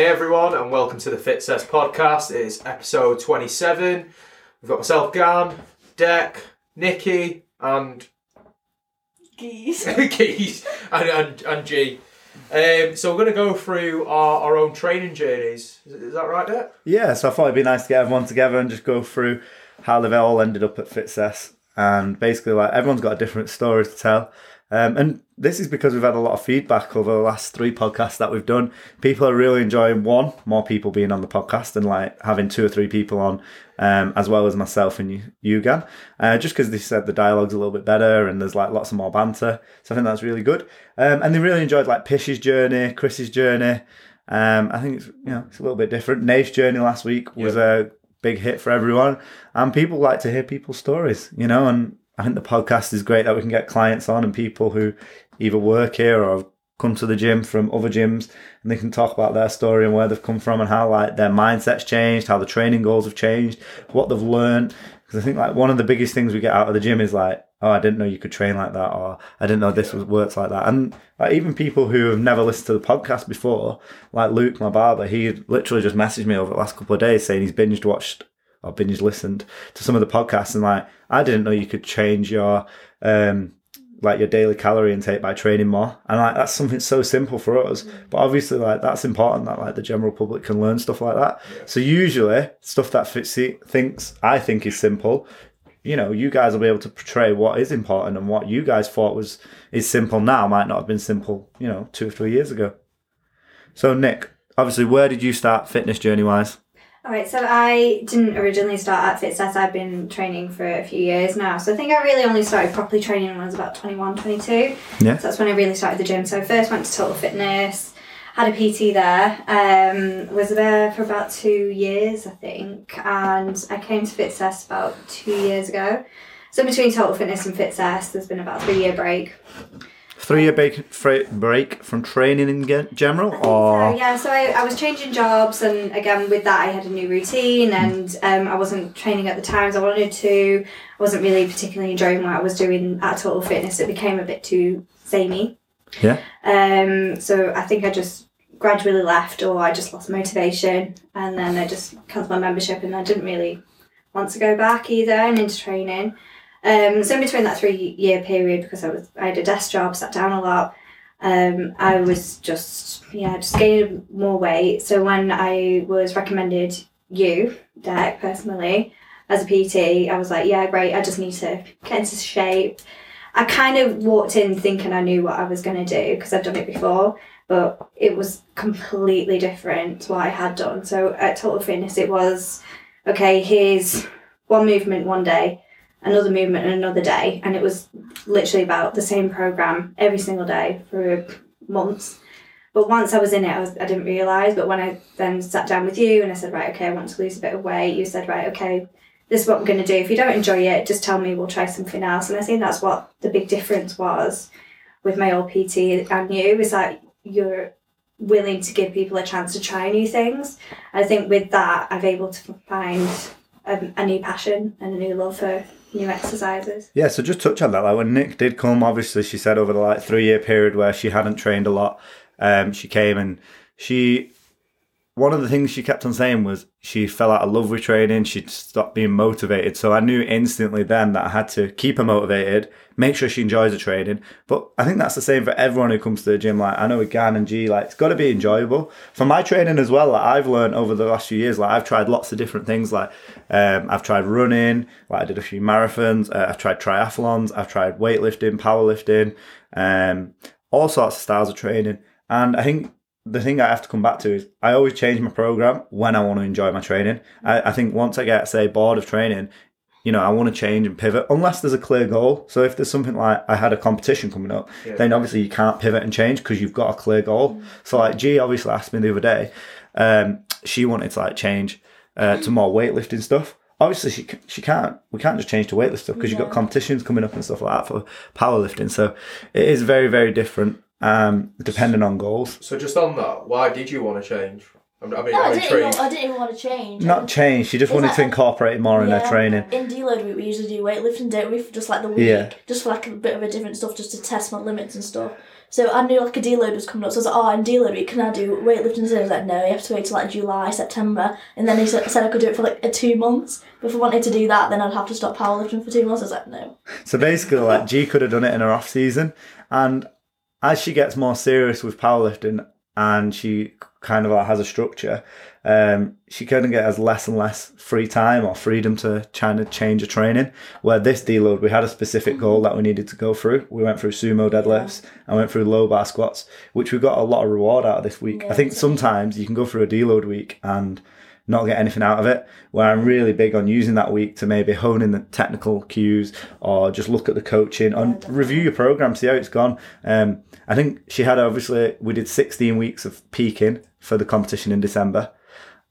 Hey everyone, and welcome to the Fitcess podcast. It is episode 27. We've got myself, Gan, Dec, Nicky, and Geese. Keys, and, and, and G. Um, so we're going to go through our, our own training journeys. Is, is that right, Dec? Yeah, so I thought it'd be nice to get everyone together and just go through how they've all ended up at Fitcess. And basically, like everyone's got a different story to tell. Um, and this is because we've had a lot of feedback over the last three podcasts that we've done. People are really enjoying one, more people being on the podcast and like having two or three people on, um, as well as myself and you, you Gan. Uh, just because they said the dialogue's a little bit better and there's like lots of more banter. So I think that's really good. Um, and they really enjoyed like Pish's journey, Chris's journey. Um, I think it's, you know, it's a little bit different. Nate's journey last week was a big hit for everyone. And people like to hear people's stories, you know, and I think the podcast is great that we can get clients on and people who either work here or have come to the gym from other gyms and they can talk about their story and where they've come from and how like their mindset's changed, how the training goals have changed, what they've learned. Because I think like one of the biggest things we get out of the gym is like, oh, I didn't know you could train like that, or I didn't know this was works like that. And like even people who have never listened to the podcast before, like Luke, my barber, he literally just messaged me over the last couple of days saying he's binged watched or binge listened to some of the podcasts and like I didn't know you could change your um like your daily calorie intake by training more and like that's something so simple for us but obviously like that's important that like the general public can learn stuff like that. So usually stuff that Fitzy thinks I think is simple you know you guys will be able to portray what is important and what you guys thought was is simple now might not have been simple you know two or three years ago. So Nick obviously where did you start fitness journey wise All right, so I didn't originally start at Fitcess. I've been training for a few years now. So I think I really only started properly training when I was about 21, 22. Yeah. So that's when I really started the gym. So I first went to Total Fitness, had a PT there, um, was there for about two years, I think. And I came to Fitcess about two years ago. So between Total Fitness and Fitcess, there's been about a three year break. Three year break, break from training in general, or So yeah, so I, I was changing jobs, and again with that, I had a new routine, and um, I wasn't training at the times I wanted to. I wasn't really particularly enjoying what I was doing at Total Fitness. It became a bit too samey. yeah, Um, so I think I just gradually left, or I just lost motivation, and then I just cancelled my membership, and I didn't really want to go back either, and into training. Um, so in between that three year period, because I was I had a desk job, sat down a lot. Um, I was just yeah, just gaining more weight. So when I was recommended you, Derek, personally, as a PT, I was like, yeah, great. I just need to get into shape. I kind of walked in thinking I knew what I was going to do because I've done it before, but it was completely different to what I had done. So at Total Fitness, it was okay, here's one movement one day, another movement and another day, and it was literally about the same program every single day for months. But once I was in it, I, was, I didn't realise. But when I then sat down with you and I said, right, okay, I want to lose a bit of weight, you said, right, okay, this is what I'm going to do. If you don't enjoy it, just tell me, we'll try something else. And I think that's what the big difference was with my old PT and you, is that you're willing to give people a chance to try new things. I think with that, I've able to find a new passion and a new love for new exercises. yeah. So just touch on that. Like when Nick did come, obviously she said over the like three year period where she hadn't trained a lot, um, she came and she. One of the things she kept on saying was she fell out of love with training. She'd stopped being motivated. So I knew instantly then that I had to keep her motivated, make sure she enjoys the training. But I think that's the same for everyone who comes to the gym. Like I know with Gan and G, like it's got to be enjoyable. For my training as well, like I've learned over the last few years, like I've tried lots of different things. Like um, I've tried running, like I did a few marathons. Uh, I've tried triathlons. I've tried weightlifting, powerlifting, um, all sorts of styles of training. And I think the thing I have to come back to is I always change my program when I want to enjoy my training. I, I think once I get, say, bored of training, you know, I want to change and pivot unless there's a clear goal. So if there's something like I had a competition coming up, Yeah. then obviously you can't pivot and change because you've got a clear goal. So like G obviously asked me the other day, um, she wanted to like change uh, to more weightlifting stuff. Obviously she she can't. We can't just change to weightlifting stuff because you've got competitions coming up and stuff like that for powerlifting. So it is very very different um, depending on goals. So just on that, why did you want to change? I'm, I'm, No, I didn't, even. I didn't even want to change. Not change. She just wanted that to incorporate it more in her training. In deload week, we usually do weightlifting, don't we? For just like the week, Yeah. just for like a bit of a different stuff, just to test my limits and stuff. So I knew like a deload was coming up, so I was like, "Oh, in deload week, can I do weightlifting?" So I was like, "No, you have to wait till like July, September." And then he said, said I could do it for like a two months. But if I wanted to do that, then I'd have to stop powerlifting for two months. I was like, "No." So basically, like G could have done it in her off season, and as she gets more serious with powerlifting and she kind of like has a structure, um, she kind of gets less and less free time or freedom to kind of change her training. Where this deload, we had a specific goal that we needed to go through. We went through sumo deadlifts and went through low bar squats, which we got a lot of reward out of this week. I think sometimes you can go through a deload week and not get anything out of it. Where I'm really big on using that week to maybe hone in the technical cues or just look at the coaching and review your program, see how it's gone. Um, I think she had obviously we did 16 weeks of peaking for the competition in December.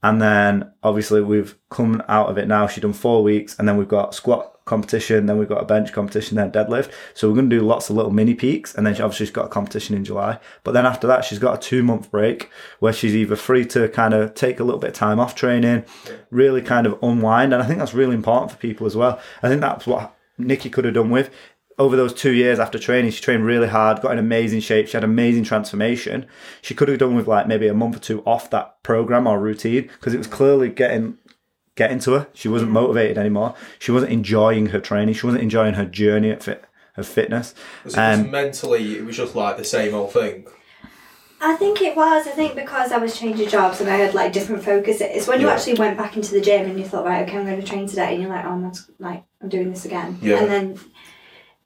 And then obviously we've come out of it now. She's done four weeks, and then we've got squat competition, then we've got a bench competition, then deadlift. So we're going to do lots of little mini peaks, and then she obviously she's got a competition in July. But then after that, she's got a two month break where she's either free to kind of take a little bit of time off training, really kind of unwind, and I think that's really important for people as well. I think that's what Nicky could have done with over those two years after training, she trained really hard, got in amazing shape. She had amazing transformation. She could have done with like maybe a month or two off that program or routine because it was clearly getting getting to her. She wasn't motivated anymore. She wasn't enjoying her training. She wasn't enjoying her journey at fit of fitness. Was it just Um, mentally, it was just like the same old thing. I think it was. I think because I was changing jobs and I had like different focuses. It's when you Yeah. actually went back into the gym and you thought, right, okay, I'm going to train today, and you're like, oh, I'm not, like I'm doing this again. Yeah. And then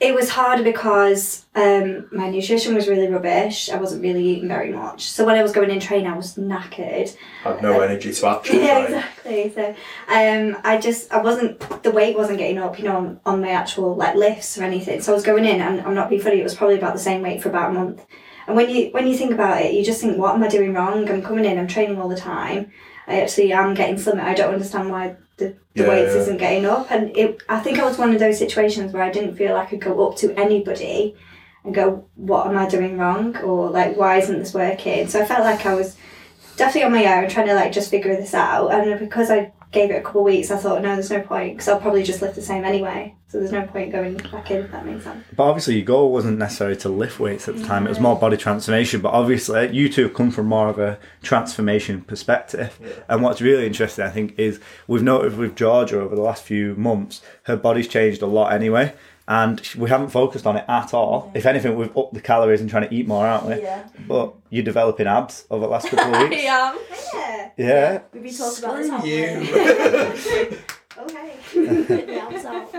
it was hard because um, my nutrition was really rubbish. I wasn't really eating very much. So when I was going in train, I was knackered. I had no energy to actually yeah, train. exactly. So um, I just I wasn't the weight wasn't getting up, you know, on, on my actual like lifts or anything. So I was going in, and I'm not being funny. It was probably about the same weight for about a month. And when you when you think about it, you just think, what am I doing wrong? I'm coming in, I'm training all the time. I actually am getting slimmer. I don't understand why the, the Yeah, weights yeah. isn't getting up. And it, I think I was one of those situations where I didn't feel like I could go up to anybody and go, what am I doing wrong? Or like, why isn't this working? So I felt like I was definitely on my own trying to like just figure this out. And because I gave it a couple of weeks, I thought, no, there's no point because I'll probably just lift the same anyway. So there's no point going back in if that makes sense. But obviously, your goal wasn't necessarily to lift weights at the time. It was more body transformation. But obviously, you two have come from more of a transformation perspective. And what's really interesting, I think, is we've noticed with Georgia over the last few months, her body's changed a lot anyway. And we haven't focused on it at all. If anything, we've upped the calories and trying to eat more, aren't we? Yeah. But you're developing abs over the last couple of weeks. yeah. Yeah. Yeah. We've been talking about this. Screw you. Okay. Abs out.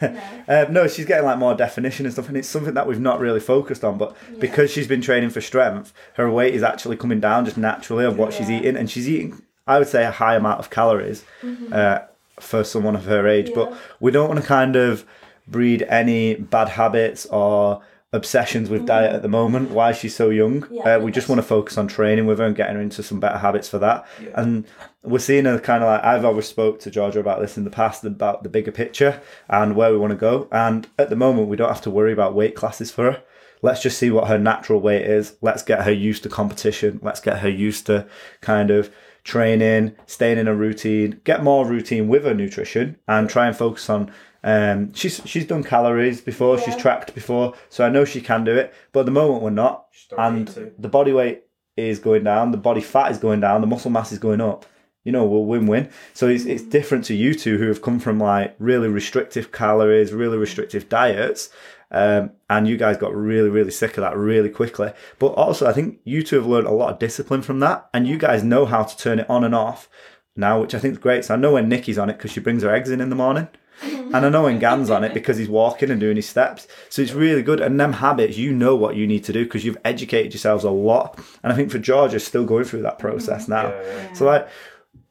No. Um, no, she's getting like more definition and stuff, and it's something that we've not really focused on. But because she's been training for strength, her weight is actually coming down just naturally of what she's eating, and she's eating, I would say, a high amount of calories uh, for someone of her age. But we don't want to kind of breed any bad habits or obsessions with diet at the moment while she's so young. Yeah, uh, we just want to focus on training with her and getting her into some better habits for that. Yeah. And we're seeing her kind of like I've always spoke to Georgia about this in the past about the bigger picture and where we want to go. And at the moment, we don't have to worry about weight classes for her. Let's just see what her natural weight is. Let's get her used to competition. Let's get her used to kind of training, staying in a routine, get more routine with her nutrition, and try and focus on. Um, she's she's done calories before. She's tracked before, so I know she can do it. But at the moment, we're not Just don't need and the body weight is going down, the body fat is going down, the muscle mass is going up. You know, we'll win win. So it's, it's different to you two who have come from like really restrictive calories, really restrictive diets. Um, and you guys got really, really sick of that really quickly. But also, I think you two have learned a lot of discipline from that. And you guys know how to turn it on and off now, which I think is great. So I know when Nicky's on it because she brings her eggs in in the morning. And I know when Gan's on it because he's walking and doing his steps. So it's really good. And them habits, you know what you need to do because you've educated yourselves a lot. And I think for George, is still going through that process mm-hmm. now. Yeah, yeah. So like,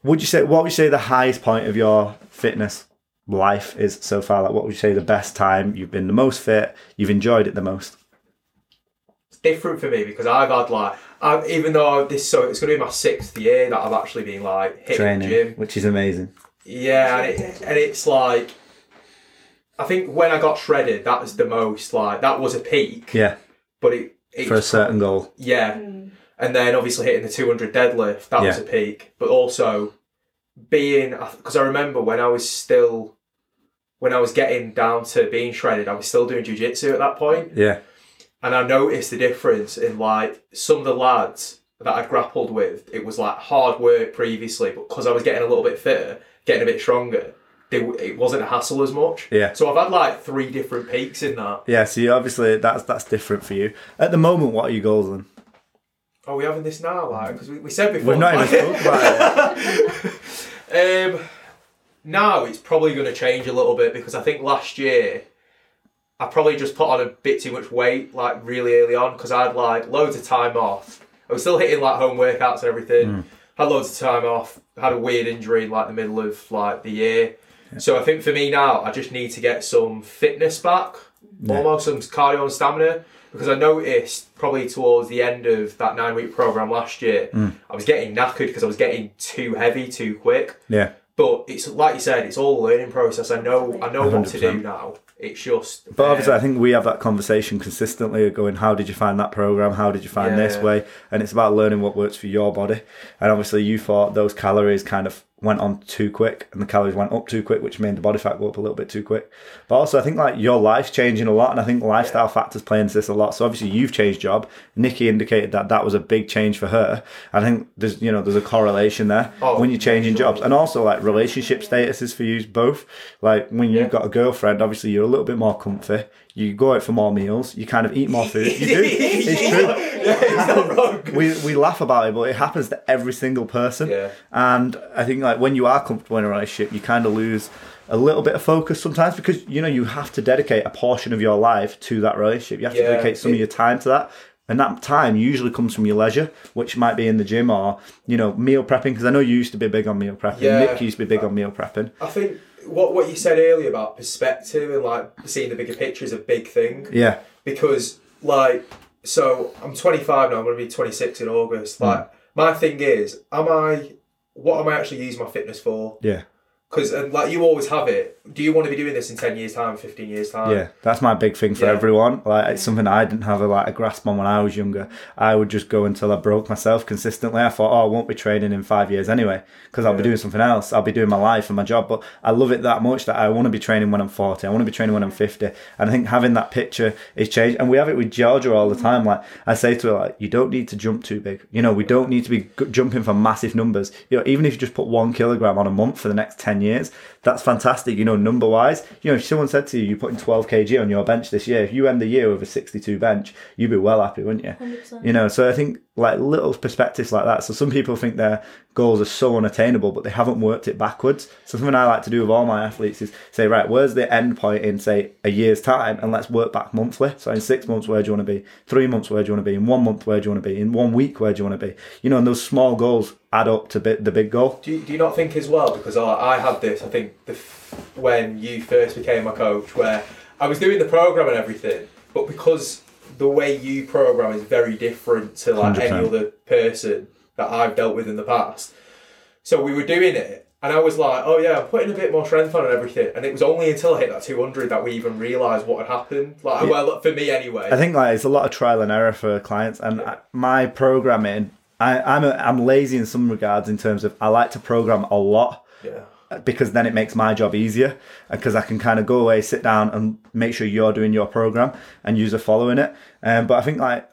would you say what would you say the highest point of your fitness life is so far? Like, what would you say the best time you've been the most fit? You've enjoyed it the most. It's different for me because I've had like, I've, even though this so it's going to be my sixth year that I've actually been like hitting Training, the gym. which is amazing. Yeah, and, it, and it's like, I think when I got shredded, that was the most like that was a peak, Yeah, but it, it for a certain goal. yeah, Mm. and then obviously hitting the 200 deadlift, that was a peak. But also being, because I remember when I was still, when I was getting down to being shredded, I was still doing jujitsu at that point, Yeah. and I noticed the difference in like some of the lads that I'd grappled with. It was like hard work previously, but because I was getting a little bit fitter, getting a bit stronger. They, it wasn't a hassle as much. Yeah. So I've had like three different peaks in that. Yeah, so you obviously that's that's different for you. At the moment, what are your goals then? Are we having this now? Like, because we, we said before. We've not even spoke about it. Um, now it's probably going to change a little bit because I think last year I probably just put on a bit too much weight, like really early on, because I had like loads of time off. I was still hitting like home workouts and everything. Had loads of time off. Had a weird injury in like the middle of like the year. So I think for me now, I just need to get some fitness back, almost some cardio and stamina. Because I noticed probably towards the end of that nine week program last year, I was getting knackered because I was getting too heavy too quick. Yeah. But it's like you said, it's all a learning process. I know, I know what to do now. It's just. But obviously, um, I think we have that conversation consistently of going, how did you find that program? How did you find Yeah, this way? And it's about learning what works for your body. And obviously, you thought those calories kind of went on too quick and the calories went up too quick, which made the body fat go up a little bit too quick. But also, I think like your life's changing a lot. And I think lifestyle factors play into this a lot. So obviously, you've changed job. Nicky indicated that that was a big change for her. I think there's, you know, there's a correlation there Oh, when you're changing sure. jobs. And also, like relationship statuses for you both. Like when you've Yeah. got a girlfriend, obviously you're a little bit more comfy. You go out for more meals. You kind of eat more food. You do. It's true. yeah, it's not wrong. We, we laugh about it, but it happens to every single person. Yeah. And I think like when you are comfortable in a relationship, you kind of lose a little bit of focus sometimes because you know you have to dedicate a portion of your life to that relationship. You have to Yeah, dedicate some it- of your time to that. And that time usually comes from your leisure, which might be in the gym or, you know, meal prepping. Because I know you used to be big on meal prepping. Yeah. Nick used to be big on meal prepping. I think what what you said earlier about perspective and like seeing the bigger picture is a big thing. Yeah. because like so I'm 25 now I'm going to be 26 in Hmm. August like my thing is am I what am I actually using my fitness for Yeah. because and like you always have it do you want to be doing this in 10 years time 15 years time Yeah, that's my big thing for Yeah. everyone. Like it's something I didn't have a like a grasp on when I was younger. I would just go until I broke myself consistently. I thought, oh, I won't be training in five years anyway because I'll be doing something else. I'll be doing my life and my job. But I love it that much that I want to be training when I'm forty. I want to be training when I'm fifty. And I think having that picture is changed. And we have it with Georgia all the mm. time. Like I say to her, like you don't need to jump too big. You know, we don't need to be g- jumping for massive numbers. You know, even if you just put one kilogram on a month for the next ten years, that's fantastic. You know, number wise. You know, if someone said to you, you're putting 12 kg on your bench this year, if you end the year with a 62 bench, you'd be well happy, wouldn't you? 100%. You know, so I think like little perspectives like that. So some people think their goals are so unattainable, but they haven't worked it backwards. So something I like to do with all my athletes is say, right, where's the end point in say a year's time, and let's work back monthly. So in six months, where do you want to be? Three months, where do you want to be? In one month, where do you want to be? In one week, where do you want to be? You know, and those small goals add up to the big goal. do you, do you not think as well because I, I had this I think the, when you first became my coach where I was doing the program and everything but because the way you program is very different to like 100%. any other person that I've dealt with in the past so we were doing it and I was like oh yeah I'm putting a bit more strength on and everything and it was only until I hit that 200 that we even realised what had happened like Yeah. well for me anyway I think like it's a lot of trial and error for clients, and I, my programming, I, I'm a, I'm lazy in some regards in terms of I like to program a lot yeah because then it makes my job easier uh, because I can kind of go away, sit down, and make sure you're doing your program and user following it. Um, but I think like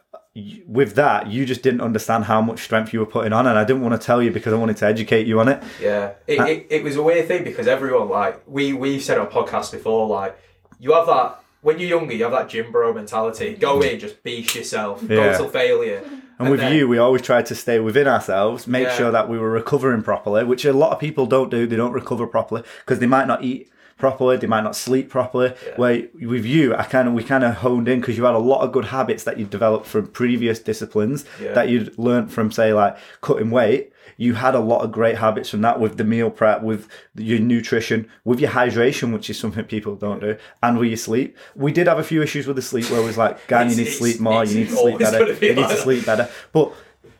with that, you just didn't understand how much strength you were putting on, and I didn't want to tell you because I wanted to educate you on it. Yeah, it, Uh, it, it was a weird thing because everyone like we we've said on podcasts before like you have that when you're younger you have that gym bro mentality. Go in, just beast yourself, Yeah. go till failure. And with then- you, we always tried to stay within ourselves, make Yeah. sure that we were recovering properly, which a lot of people don't do. They don't recover properly because they might not eat properly, they might not sleep properly. Where with you, I kind of we kind of honed in because you had a lot of good habits that you developed from previous disciplines Yeah. that you'd learned from, say, like cutting weight. You had a lot of great habits from that with the meal prep, with your nutrition, with your hydration, which is something people don't do, and with your sleep. We did have a few issues with the sleep where it was like, "Gan, you need to sleep more, you need to sleep better, you need to sleep better." But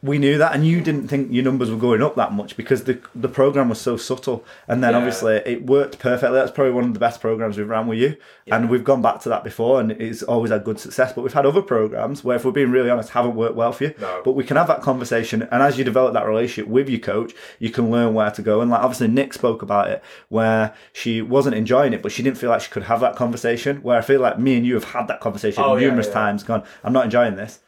we knew that, and you didn't think your numbers were going up that much because the the program was so subtle. And then Yeah. obviously it worked perfectly. That's probably one of the best programs we've ran with you, and we've gone back to that before, and it's always had good success. But we've had other programs where, if we're being really honest, haven't worked well for you. No. But we can have that conversation, and as you develop that relationship with your coach, you can learn where to go. And like obviously Nick spoke about it, where she wasn't enjoying it, but she didn't feel like she could have that conversation. Where I feel like me and you have had that conversation Oh, yeah, numerous yeah. times. Gone, I'm not enjoying this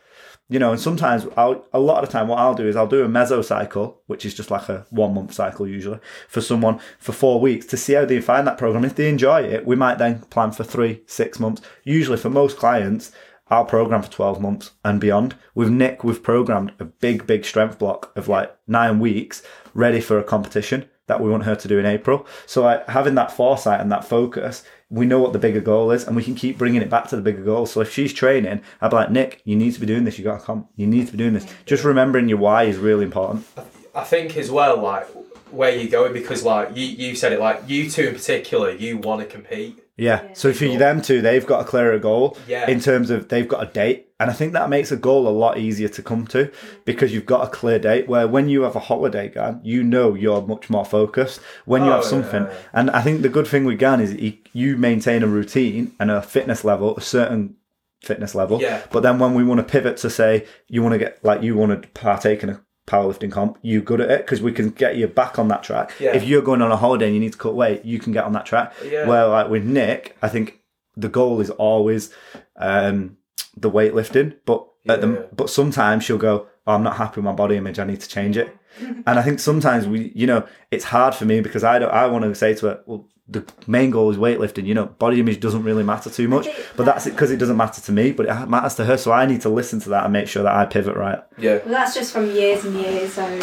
you know, and sometimes I'll, a lot of the time what I'll do is I'll do a mesocycle, which is just like a one month cycle usually, for someone for four weeks to see how they find that program. If they enjoy it, we might then plan for three, six months. Usually for most clients, I'll program for 12 months and beyond. With Nick, we've programmed a big, big strength block of like nine weeks ready for a competition that we want her to do in April. So like, having that foresight and that focus, we know what the bigger goal is and we can keep bringing it back to the bigger goal. So if she's training, I'd be like, Nick, you need to be doing this. You got to come. You need to be doing this. Just remembering your why is really important. I think as well, like where you're going, because like you, you said it, like you two in particular, you want to compete. Yeah. So for you them two, they've got a clearer goal Yeah. in terms of they've got a date. And I think that makes a goal a lot easier to come to because you've got a clear date. Where when you have a holiday, Gan, you know you're much more focused. When you Oh, have something, yeah. and I think the good thing with Gan is he, you maintain a routine and a fitness level, a certain fitness level. Yeah. But then when we want to pivot to say you want to get like you want to partake in a powerlifting comp, you good at it because we can get you back on that track. Yeah. If you're going on a holiday and you need to cut weight, you can get on that track. Yeah. Where like with Nick, I think the goal is always um, the weightlifting, but at the but sometimes she'll go, oh, I'm not happy with my body image. I need to change it. and I think sometimes we, you know, it's hard for me because I don't. I want to say to her, well, the main goal is weightlifting. You know, body image doesn't really matter too much, but that's it because it doesn't matter to me, but it matters to her. So I need to listen to that and make sure that I pivot right. Yeah. Well, that's just from years and years of,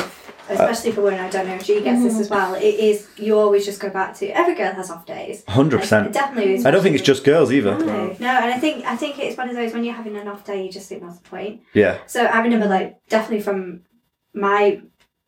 uh, especially for women. I don't know if she gets this mhm. as well. It is you always just go back to every girl has off days. Hundred percent, Definitely. I don't think it's just girls either. No, no, and I think I think it's one of those when you're having an off day, you just think what's the point. Yeah. So I remember like definitely from my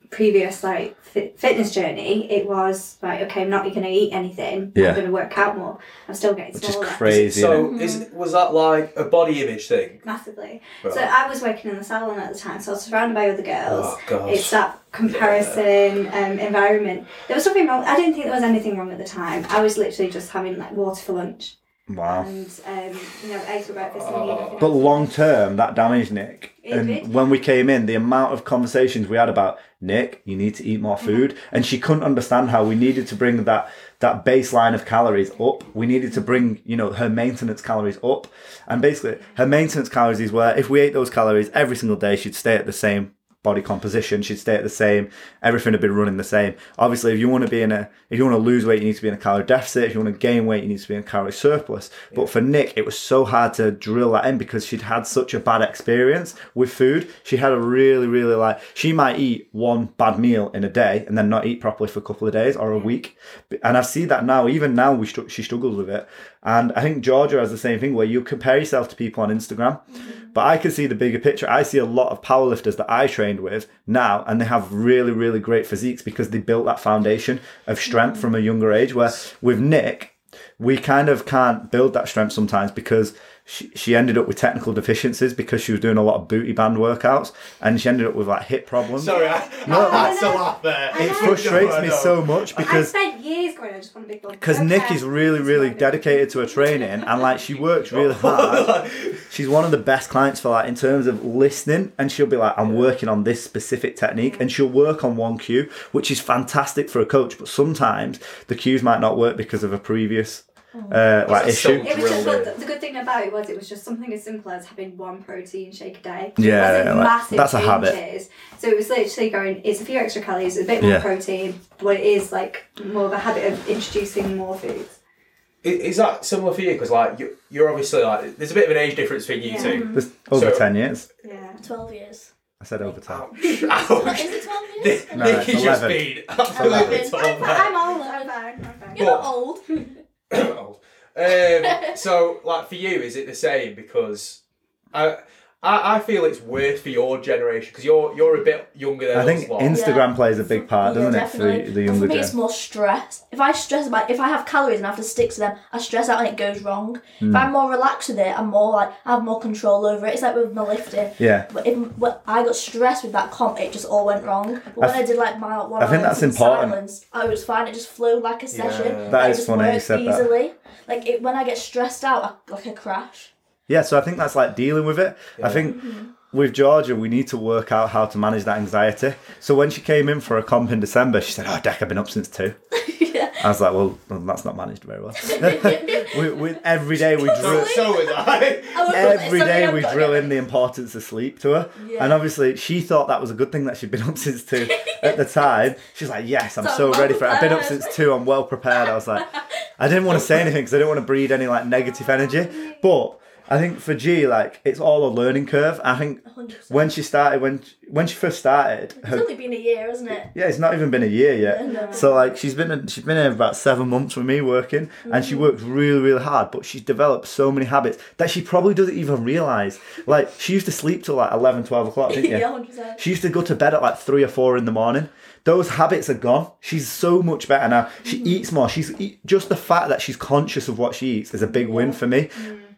previous like fit, fitness journey, it was like okay, I'm not going to eat anything. Yeah. I'm going to work out more. I'm still getting Which is smaller. crazy. innit? So is was that like a body image thing? Massively. Right. So I was working in the salon at the time, so I was surrounded by other girls. Oh. It's that comparison um, environment. There was something wrong. I didn't think there was anything wrong at the time. I was literally just having like water for lunch Wow. and um, you know eggs for breakfast and But long term, that damaged Nick. It and did. when we came in, the amount of conversations we had about Nick, you need to eat more food, and she couldn't understand how we needed to bring that that baseline of calories up. We needed to bring, you know, her maintenance calories up, and basically her maintenance calories is where if we ate those calories every single day, she'd stay at the same body composition, she'd stay at the same, everything would be running the same. Obviously, if you want to be in a, if you want to lose weight, you need to be in a calorie deficit. If you want to gain weight, you need to be in a calorie surplus. But for Nick, it was so hard to drill that in because she'd had such a bad experience with food. She had a really, really like, she might eat one bad meal in a day and then not eat properly for a couple of days or a week. And I see that now, even now, we she struggles with it. And I think Georgia has the same thing where you compare yourself to people on Instagram. But I can see the bigger picture. I see a lot of powerlifters that I trained with now, and they have really, really great physiques because they built that foundation of strength from a younger age. Where with Nick, we kind of can't build that strength sometimes because she, she ended up with technical deficiencies because she was doing a lot of booty band workouts and she ended up with like hip problems. Sorry, I, No, I had to no. laugh there. It frustrates I me so much because I because spent years going. I just want a big body. because Nick is really, really dedicated to her training and like she works really oh, hard. She's one of the best clients for that in terms of listening, and she'll be like, "I'm working on this specific technique," and she'll work on one cue, which is fantastic for a coach. But sometimes the cues might not work because of a previous uh, like That's so- issue. It was just Drilled well, the, the good thing about it was it was just something as simple as having one protein shake a day. Yeah, it like, massive that's a habit. changes. So it was literally going. It's a few extra calories, a bit more Yeah. protein, but it is like more of a habit of introducing more foods. I- Is that similar for you? Because like you, you're obviously like there's a bit of an age difference between you Yeah. two. There's over So- ten years. Yeah. 12 years. I said over ten. Ouch! Ouch. Is it 12 years? Nick, No, Nick it's has just 11. been absolutely It's torn I'm, there. I'm old. I'm fine. I'm fine. You're not old. Old. um, so, like for you, is it the same? Because I, I, I feel it's worth for your generation because you're you're a bit younger than I think us lot. Instagram Yeah. plays a big part, doesn't it, for the And younger For me, it's gen? more stress. If I stress about, if I have calories and I have to stick to them, I stress out and it goes wrong. Hmm. If I'm more relaxed with it, I'm more like I have more control over it. It's like with my lifting. Yeah. But if when I got stressed with that comp, it just all went wrong. But when I, did like my one, I think that's in important. Silence, I was fine. It just flowed like a session. Yeah. That Like, it is just funny you worked said that. easily. Like it, when I get stressed out, I, like I crash. Yeah, so I think that's like dealing with it. I think with Georgia, we need to work out how to manage that anxiety. So when she came in for a comp in December, she said, "Oh, Dec, I've been up since two. yeah. I was like, "Well, well, that's not managed very well." we, we, every day we drill. so, so was I. I woke up, Every it's day something we I've drill in the importance of sleep to her, Yeah. and obviously she thought that was a good thing that she'd been up since two. At the time, she's like, "Yes, I'm So so well ready for it. I've been up since two. I'm well prepared." I was like, I didn't want to say anything because I didn't want to breed any like negative energy, but I think for G, like it's all a learning curve. I think 100%. when she started, when when she first started, It's her, only been a year, hasn't it? yeah, it's not even been a year yet. No. So like she's been she's been here about seven months with me working, and she mm. works really really hard. But she's developed so many habits that she probably doesn't even realize. Like she used to sleep till like 11, 12 o'clock, didn't you? yeah, hundred percent. She used to go to bed at like three or four in the morning. Those habits are gone. She's so much better now. She mm-hmm. eats more. She's just the fact that she's conscious of what she eats is a big win for me.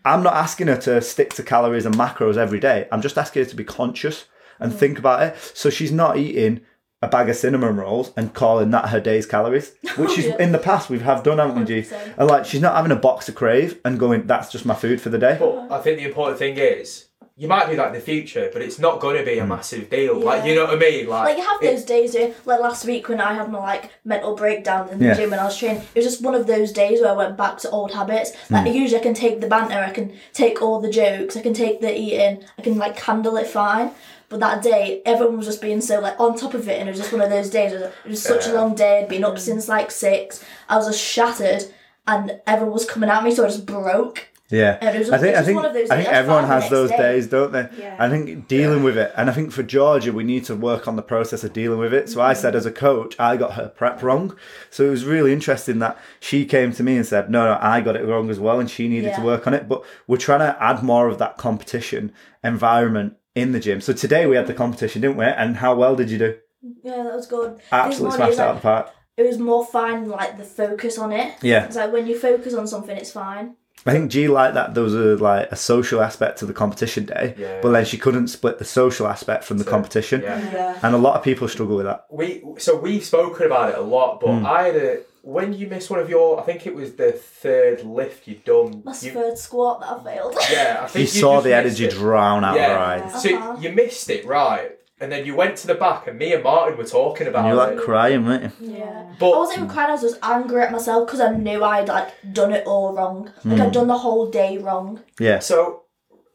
I'm not asking her to stick to calories and macros every day. I'm just asking her to be conscious and mm. think about it. So she's not eating a bag of cinnamon rolls and calling that her day's calories, which is Yeah. in the past we've have done, haven't we, G? And like she's not having a box of Krave and going, that's just my food for the day. But I think the important thing is you might do that in the future, but it's not going to be a massive deal. Like you know what I mean? Like, Like you have it- those days where, like last week when I had my like mental breakdown in the Yeah. gym when I was training, it was just one of those days where I went back to old habits. Like Hmm. usually I can take the banter, I can take all the jokes, I can take the eating, I can like handle it fine. But that day, everyone was just being so like on top of it, and it was just one of those days. It was, it was such a long day. I'd been up since like six. I was just shattered, and everyone was coming at me, so I just broke. Yeah, And it was I think I think one of those I think everyone has those day. days, don't they? Yeah. I think dealing with it, and I think for Georgia, we need to work on the process of dealing with it. So I Mm-hmm. said, as a coach, I got her prep wrong. So it was really interesting that she came to me and said, "No, no, I got it wrong as well," and she needed to work on it. But we're trying to add more of that competition environment in the gym. So today we had the competition, didn't we? And how well did you do? Yeah, that was good. Absolutely smashed it out of like, the park. It was more finding like the focus on it. Yeah. It's like when you focus on something, it's fine. I think G liked that there was a like a social aspect to the competition day, Yeah. but then she couldn't split the social aspect from the So, competition. yeah. Yeah. And a lot of people struggle with that. we so we've spoken about it a lot, but Hmm. I had a when you missed one of your, I think it was the third lift you'd done. My you- third squat that I failed. yeah, I think You think saw just the energy it. drown out of Yeah. her eyes. So Uh-huh. you missed it, right? And then you went to the back, and me and Martin were talking about And you're like it. crying, weren't you? Yeah. But I wasn't even crying, I was just angry at myself because I knew I'd like done it all wrong. Like Hmm. I'd done the whole day wrong. Yeah. So,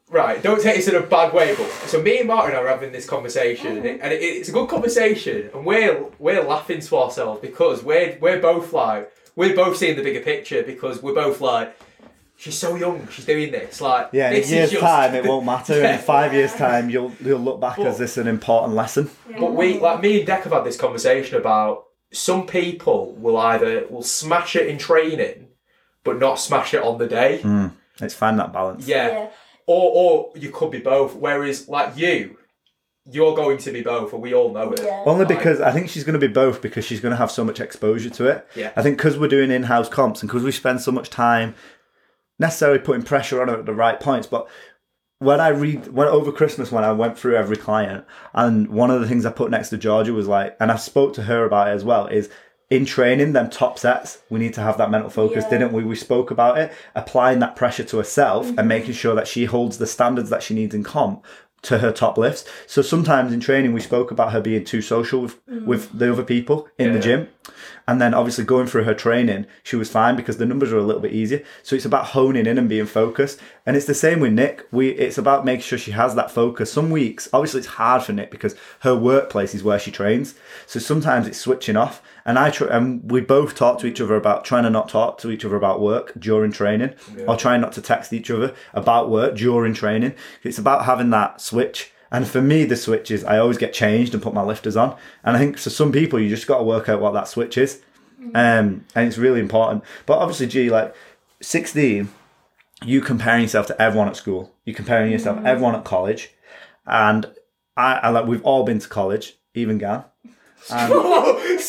right, don't take this in a bad way, but so me and Martin are having this conversation, and, it, and it, it's a good conversation, and we're we're laughing to ourselves because we're we're both like we're both seeing the bigger picture because we're both like. She's so young. She's doing this. Like Yeah, in a year's just- time, it won't matter. Yeah. In five years' time, you'll you'll look back But- as this an important lesson. But we, like me and Dec, have had this conversation about some people will either will smash it in training, but not smash it on the day. Hmm. It's find that balance. Yeah. Yeah. Or or you could be both. Whereas like you, you're going to be both, and we all know it. Yeah. Only because I think she's going to be both because she's going to have so much exposure to it. Yeah. I think because we're doing in-house comps and because we spend so much time necessarily putting pressure on her at the right points, but when I read when over Christmas when I went through every client and one of the things I put next to Georgia was like and I spoke to her about it as well is in training them top sets we need to have that mental focus Yeah. didn't we? We spoke about it applying that pressure to herself and mm-hmm. making sure that she holds the standards that she needs in comp to her top lifts. So sometimes in training we spoke about her being too social with, mm. with the other people in the gym and then obviously going through her training, she was fine because the numbers are a little bit easier. So it's about honing in and being focused. And it's the same with Nick. We it's about making sure she has that focus. Some weeks, obviously it's hard for Nick because her workplace is where she trains. So sometimes it's switching off. And I tr- and we both talk to each other about trying to not talk to each other about work during training or trying not to text each other about work during training. It's about having that switch. And for me, the switch is I always get changed and put my lifters on. And I think for some people, you just got to work out what that switch is. Um, and it's really important. But obviously, G, like 16, you comparing yourself to everyone at school, you comparing yourself to everyone at college, and I, I like we've all been to college, even Gan, and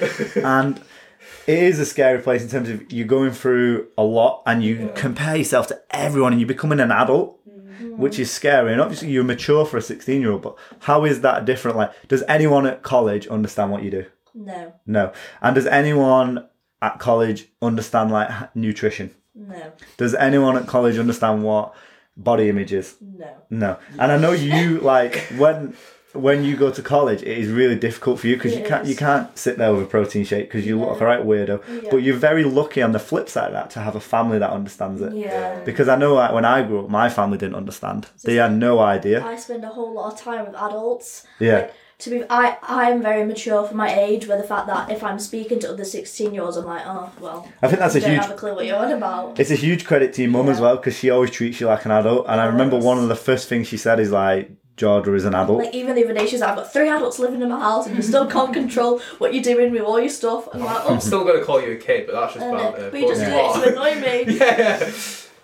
it is a scary place in terms of you're going through a lot and you compare yourself to everyone and you're becoming an adult which is scary. And obviously you're mature for a 16 year old but how is that different? Like does anyone at college understand what you do? No, no. And does anyone at college understand like nutrition? No, does anyone at college understand what body image is? No. no, and I know you like when when you go to college, it is really difficult for you because you can't is. you can't sit there with a protein shake because you look like a right weirdo. Yeah. But you're very lucky on the flip side of that to have a family that understands it. Yeah. Because I know like, when I grew up, my family didn't understand. They had no idea. I spend a whole lot of time with adults. Yeah. Like, to be, I I am very mature for my age. Where the fact that if I'm speaking to other sixteen year olds, I'm like, oh well. I think that's a don't huge have a clue what you're on about. It's a huge credit to your mum as well because she always treats you like an adult. And I remember one of the first things she said is like, Georgia is an adult. Like even the other day, she's like, I've got three adults living in my house, and you still can't control what you're doing with all your stuff. I'm like, oh, I'm still going to call you a kid, but that's just uh, banter. but you just Yeah. do it to annoy me. yeah.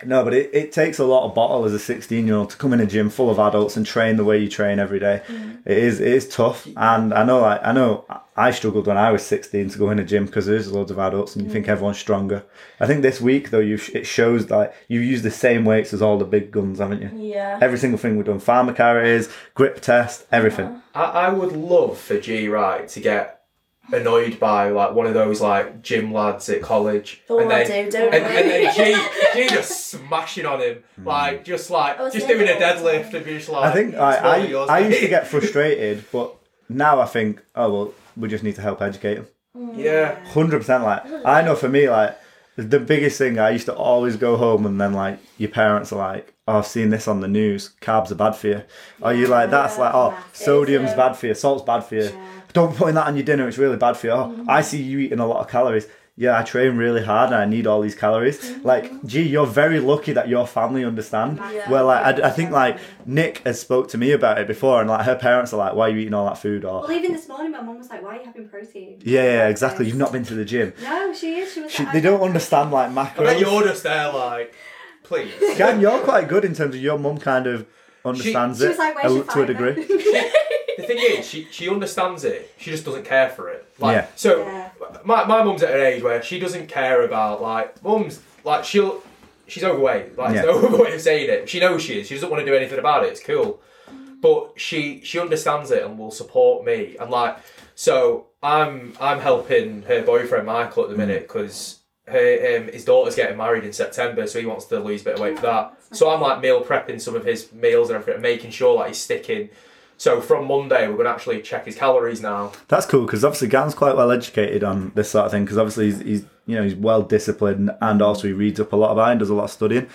No, but it, it takes a lot of bottle as a 16 year old to come in a gym full of adults and train the way you train every day. Mm. It is it is tough, and I know like I know I struggled when I was 16 to go in a gym because there's loads of adults and you think everyone's stronger. I think this week though you it shows that you use the same weights as all the big guns, haven't you? Yeah. Every single thing we've done, farmer carries, grip test, everything. I, I would love for G Wright to get annoyed by like one of those like gym lads at college. Oh, and I then, do, don't and, and then G, G just smashing on him. Hmm. Like just like Oh, just yeah. doing a deadlift and be just like I think I, I, yours, I used to get frustrated, but now I think, oh well, we just need to help educate them. Hmm. Yeah. Hundred percent. Like I know for me, like the biggest thing I used to always go home and then like your parents are like, "Oh, I've seen this on the news. Carbs are bad for you." Or you like that's like, "Oh, sodium's bad for you. Salt's bad for you. Don't putting that on your dinner. It's really bad for you." Oh, I see you eating a lot of calories. Yeah, I train really hard and I need all these calories. Mm-hmm. Like, gee, you're very lucky that your family understand. Yeah. Well, like, I, I think like Nick has spoke to me about it before, and like her parents are like, "Why are you eating all that food?" Or Well, even this morning, my mum was like, "Why are you having protein?" yeah, yeah, exactly. You've not been to the gym. No, she is. She was. She, like, they don't understand like I bet macros. you're just there like, please. Gan, you're quite good in terms of your mum kind of understands She it was like, a- your to a degree. the thing is, she she understands it. She just doesn't care for it. Like Yeah. so, Yeah. my my mum's at an age where she doesn't care about like mum's like she'll she's overweight. Like Yeah. there's no way of saying it. She knows she is. She doesn't want to do anything about it. It's cool, but she she understands it and will support me. And like so, I'm I'm helping her boyfriend Michael at the minute because. Her, um, his daughter's getting married in September, so he wants to lose a bit of weight for that. So I'm like meal prepping some of his meals and everything, making sure like he's sticking. So from Monday, we're gonna actually check his calories now. That's cool because obviously Gan's quite well educated on this sort of thing because obviously he's, he's you know he's well disciplined and also he reads up a lot it and does a lot of studying.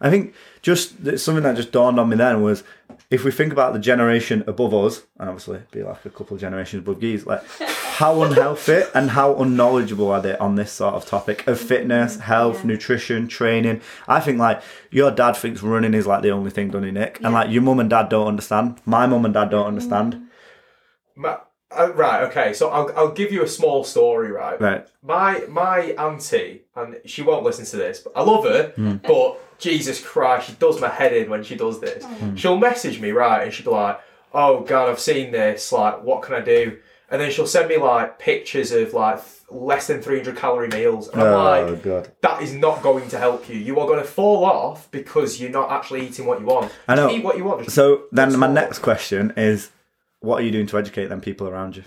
I think just something that just dawned on me then was if we think about the generation above us and obviously be like a couple of generations above geese, like how unhealthy and how unknowledgeable are they on this sort of topic of mm-hmm. fitness, health, nutrition, training. I think like your dad thinks running is like the only thing done in Nick, and like your mum and dad don't understand. My mum and dad don't understand. Mm-hmm. Ma- uh, right, okay. So I'll, I'll give you a small story, right? Right. My my auntie, and she won't listen to this, but I love her. Hmm. But Jesus Christ, she does my head in when she does this. She'll message me, right, and she'll be like, "Oh God, I've seen this. Like, what can I do?" And then she'll send me like pictures of like less than three hundred calorie meals, and I'm Oh like, god. that is not going to help you. You are going to fall off because you're not actually eating what you want. I know. Eat what you want. Just So then my next question is, what are you doing to educate them people around you?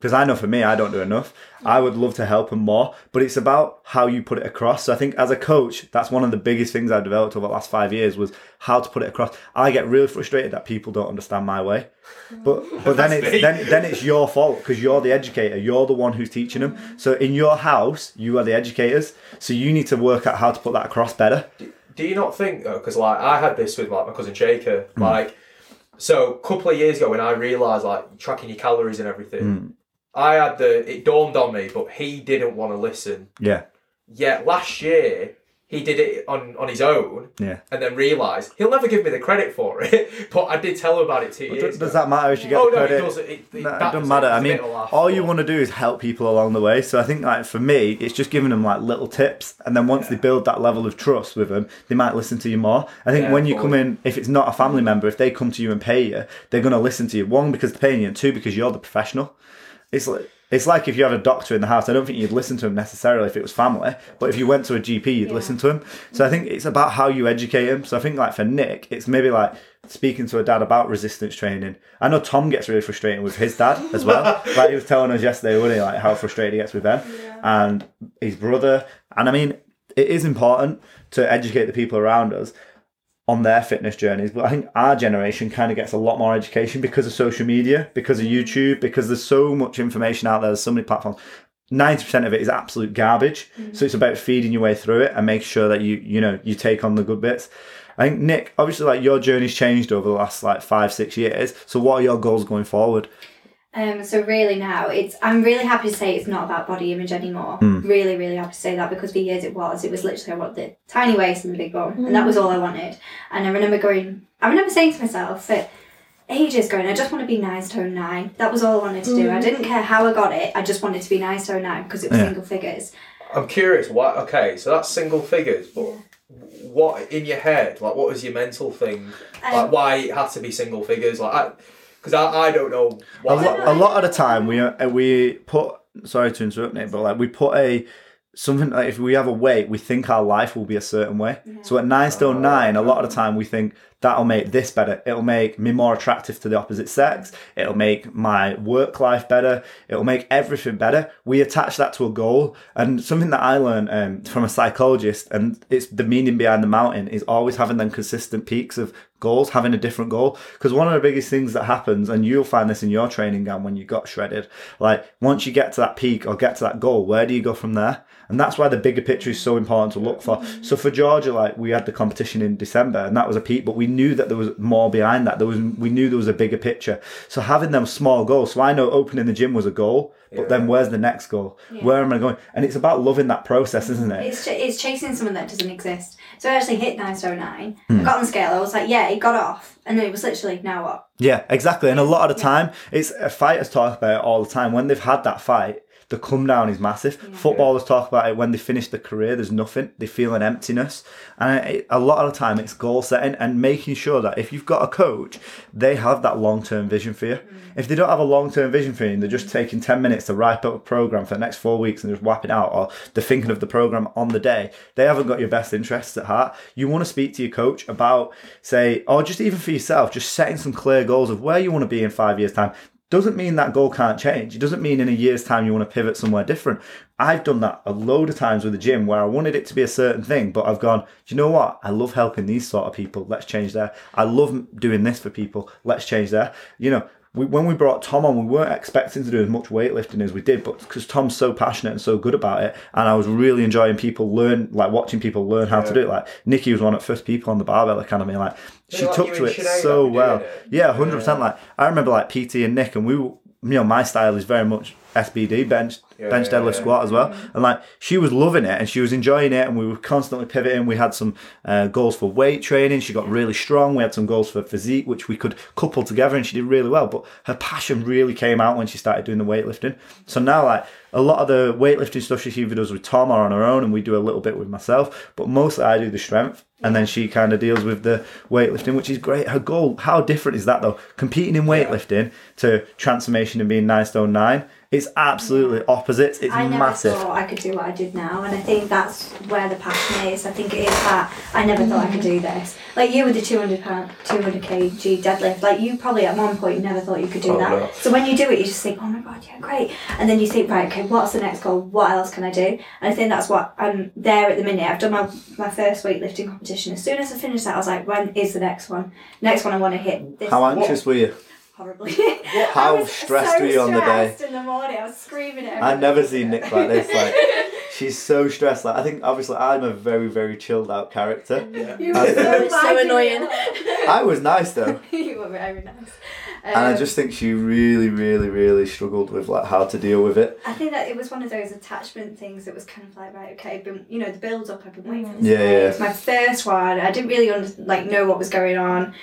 Because I know for me, I don't do enough. I would love to help them more, but it's about how you put it across. So I think as a coach, that's one of the biggest things I've developed over the last five years was how to put it across. I get really frustrated that people don't understand my way, but but then it's me. then then it's your fault because you're the educator. You're the one who's teaching them. So in your house, you are the educators. So you need to work out how to put that across better. do you not think though? Because like I had this with like my cousin Shaker. Mm. Like, so a couple of years ago when I realised like tracking your calories and everything, hmm. I had the it dawned on me, but he didn't want to listen. Yeah. Yet last year he did it on, on his own Yeah. and then realised he'll never give me the credit for it. but I did tell him about it two Does, years does ago. that matter if you get oh the no, credit? it doesn't. It, it, No, it doesn't matter. I mean, bit of a laugh, all you want to do is help people along the way. So I think, like for me, it's just giving them like little tips, and then once they build that level of trust with them, they might listen to you more. I think Yeah, when you come in, if it's not a family member, if they come to you and pay you, they're going to listen to you. One because they're paying you, and two because you're the professional. It's like. It's like if you had a doctor in the house. I don't think you'd listen to him necessarily if it was family, but if you went to a GP, you'd Yeah. listen to him. So I think it's about how you educate him. So I think like for Nick, it's maybe like speaking to a dad about resistance training. I know Tom gets really frustrated with his dad as well. like he was telling us yesterday, wasn't he? Like how frustrated he gets with Ben and his brother. And I mean, it is important to educate the people around us on their fitness journeys. But I think our generation kind of gets a lot more education because of social media, because of YouTube, because there's so much information out there, there's so many platforms. 90% of it is absolute garbage. Mm. So it's about feeding your way through it and make sure that you, you know, you take on the good bits. I think Nick, obviously like your journey's changed over the last like five, six years. So what are your goals going forward? Um, so really now it's I'm really happy to say it's not about body image anymore. Hmm. Really, really happy to say that because for years it was. It was literally I wanted the tiny waist and the big bum, and that was all I wanted. And I remember going, I remember saying to myself that ages going, I just want to be nine stone nine. That was all I wanted to do. I didn't care how I got it. I just wanted to be nine stone nine because it was Yeah. single figures. I'm curious. What? Okay, so that's single figures, but what in your head? Like, what was your mental thing? Um, like, why it had to be single figures? Like, because I, I, don't know. a Why. lot, a lot of the time we uh, we put sorry to interrupt Nick, but like we put a something like if we have a weight, we think our life will be a certain way. So at nine stone nine, a lot of the time we think that'll make this better. It'll make me more attractive to the opposite sex. It'll make my work life better. It'll make everything better. We attach that to a goal, and something that I learned um, from a psychologist, and it's the meaning behind the mountain is always having them consistent peaks of goals, having a different goal. Because one of the biggest things that happens, and you'll find this in your training Gan when you got shredded, like once you get to that peak or get to that goal, where do you go from there? And that's why the bigger picture is so important to look for. So for Georgia, like we had the competition in December, and that was a peak, but we knew that there was more behind that. There was we knew there was a bigger picture. So having them small goals. So I know opening the gym was a goal, but then where's the next goal? Where am I going? And it's about loving that process, isn't it? It's, ch- it's chasing something that doesn't exist. So I actually hit nine stone nine. Hmm. I got on the scale. I was like, yeah, it got off, and then it was literally now what? Yeah, exactly. And a lot of the time, it's uh, fighters talk about it all the time. When they've had that fight, the come down is massive. Footballers talk about it when they finish the career. There's nothing. They feel an emptiness, and it, a lot of the time, it's goal setting and making sure that if you've got a coach, they have that long term vision for you. Mm. If they don't have a long term vision for you, and they're just mm. taking ten minutes to write up a program for the next four weeks and just whap it out, or they're thinking of the program on the day, they haven't got your best interests at heart. You want to speak to your coach about, say, or just even for yourself, just setting some clear goals of where you want to be in five years' time doesn't mean that goal can't change. It doesn't mean in a year's time you want to pivot somewhere different. I've done that a load of times with the gym where I wanted it to be a certain thing, but I've gone, you know what? I love helping these sort of people. Let's change there. I love doing this for people. Let's change there. You know, we, when we brought Tom on, we weren't expecting to do as much weightlifting as we did, but because Tom's so passionate and so good about it, and I was really enjoying people learn, like watching people learn how to do it. Like Nicky was one of the first people on the Barbell Academy, like she like took to it so well. it. Yeah, hundred percent. Like I remember, like PT and Nick, and we, were- you know, my style is very much SBD bench, bench deadlift yeah. squat as well, and like she was loving it and she was enjoying it, and we were constantly pivoting. We had some uh, goals for weight training. She got really strong. We had some goals for physique, which we could couple together, and she did really well. But her passion really came out when she started doing the weightlifting. So now, like a lot of the weightlifting stuff, she either does with Tom or on her own, and we do a little bit with myself. But mostly, I do the strength and then she kind of deals with the weightlifting, which is great. Her goal, how different is that though? Competing in weightlifting to transformation and being nine stone nine, it's absolutely opposite. It's I never massive. thought I could do what I did now, and I think that's where the passion is. I think it is that I never thought I could do mm. this. Like you with the 200 pound, 200 kg deadlift, like you probably at one point never thought you could do Oh, that. no. So when you do it, you just think, oh my god, yeah, great. And then you think, right, okay, what's the next goal? What else can I do? And I think that's what I'm there at the minute. I've done my, my first weightlifting competition. As soon as I finished that, I was like, when is the next one? Next one I want to hit. This How anxious were you? Horribly. How stressed so were you on the day? In the morning, I was screaming at I've never everybody. seen Nick like this. Like she's so stressed. Like I think obviously I'm a very very chilled out character. Yeah. You were so, so annoying. I was nice though. you were very nice. Um, and I just think she really, really, really struggled with like how to deal with it. I think that it was one of those attachment things that was kind of like right, okay, been you know the build up. I've been waiting for this. Yeah, day. yeah. My first one. I didn't really under, like know what was going on.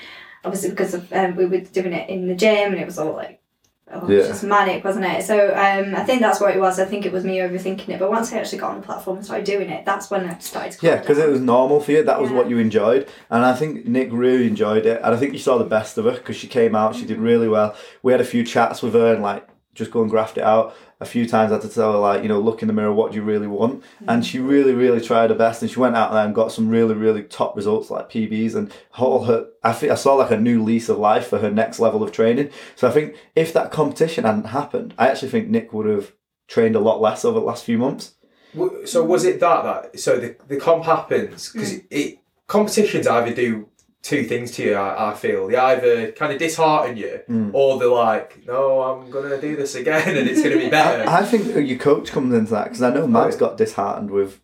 Obviously, because of um, we were doing it in the gym and it was all like. Oh, it was Yeah. just manic, wasn't it? So um, I think that's what it was. I think it was me overthinking it. But once I actually got on the platform and started doing it, that's when I started to. Yeah, because it was normal for you. That was Yeah. what you enjoyed, and I think Nick really enjoyed it. And I think you saw the best of her because she came out. She did really well. We had a few chats with her and like just go and graft it out. A few times I had to tell her like you know look in the mirror what do you really want, and she really really tried her best. And she went out there and got some really really top results like PBs and whole her. I think I saw like a new lease of life for her next level of training. So I think if that competition hadn't happened, I actually think Nick would have trained a lot less over the last few months. So was it that that so the the comp happens because mm. it competitions either do two things to you. I, I feel they either kind of dishearten you mm. or they're like, no, I'm gonna do this again and it's gonna be better. I, I think your coach comes into that because I know Mads oh, yeah. got disheartened with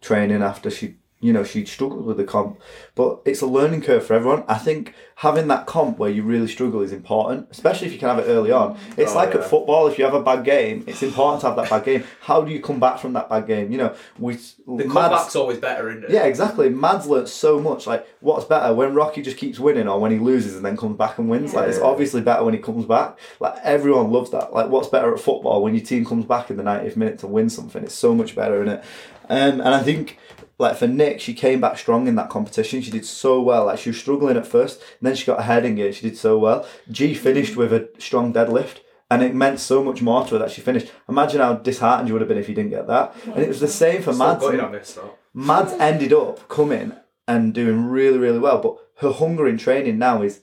training after she, you know, she struggled with the comp, but it's a learning curve for everyone. I think having that comp where you really struggle is important, especially if you can have it early on. It's Oh, like yeah. at football, if you have a bad game, it's important to have that bad game. How do you come back from that bad game? You know, we the Mads- comeback's always better, isn't it? yeah, exactly. Mads learnt so much. Like, what's better when Rocky just keeps winning or when he loses and then comes back and wins? Like, it's obviously better when he comes back. Like, everyone loves that. Like, what's better at football when your team comes back in the 90th minute to win something? It's so much better, isn't it? Um, and I think, like, for Nick, she came back strong in that competition. She did so well. Like, she was struggling at first, and then she got ahead in gear. She did so well. G finished mm. with a strong deadlift. And it meant so much more to her that she finished. Imagine how disheartened you would have been if you didn't get that. And it was the same for Still Mads. gutted I missed that. Mads ended up coming and doing really, really well, but her hunger in training now is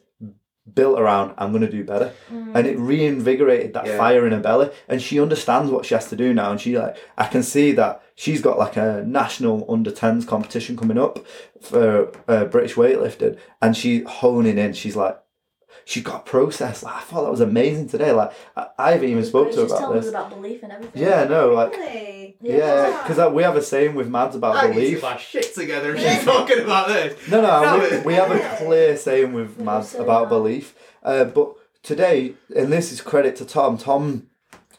built around I'm going to do better, and it reinvigorated that Yeah. fire in her belly, and she understands what she has to do now, and she like I can see that she's got like a national under 10s competition coming up for uh, British weightlifting, and she's honing in. She's like. She got processed. Like, I thought that was amazing today. Like I, I've even spoke to her about telling us this. about belief and everything. Yeah, no, like Really? yeah, because we have a saying with Mads about I belief. get shit together if she's talking about this. No, no, No, we, we have a clear saying with Mads so about that. belief. Uh, but today, and this is credit to Tom, Tom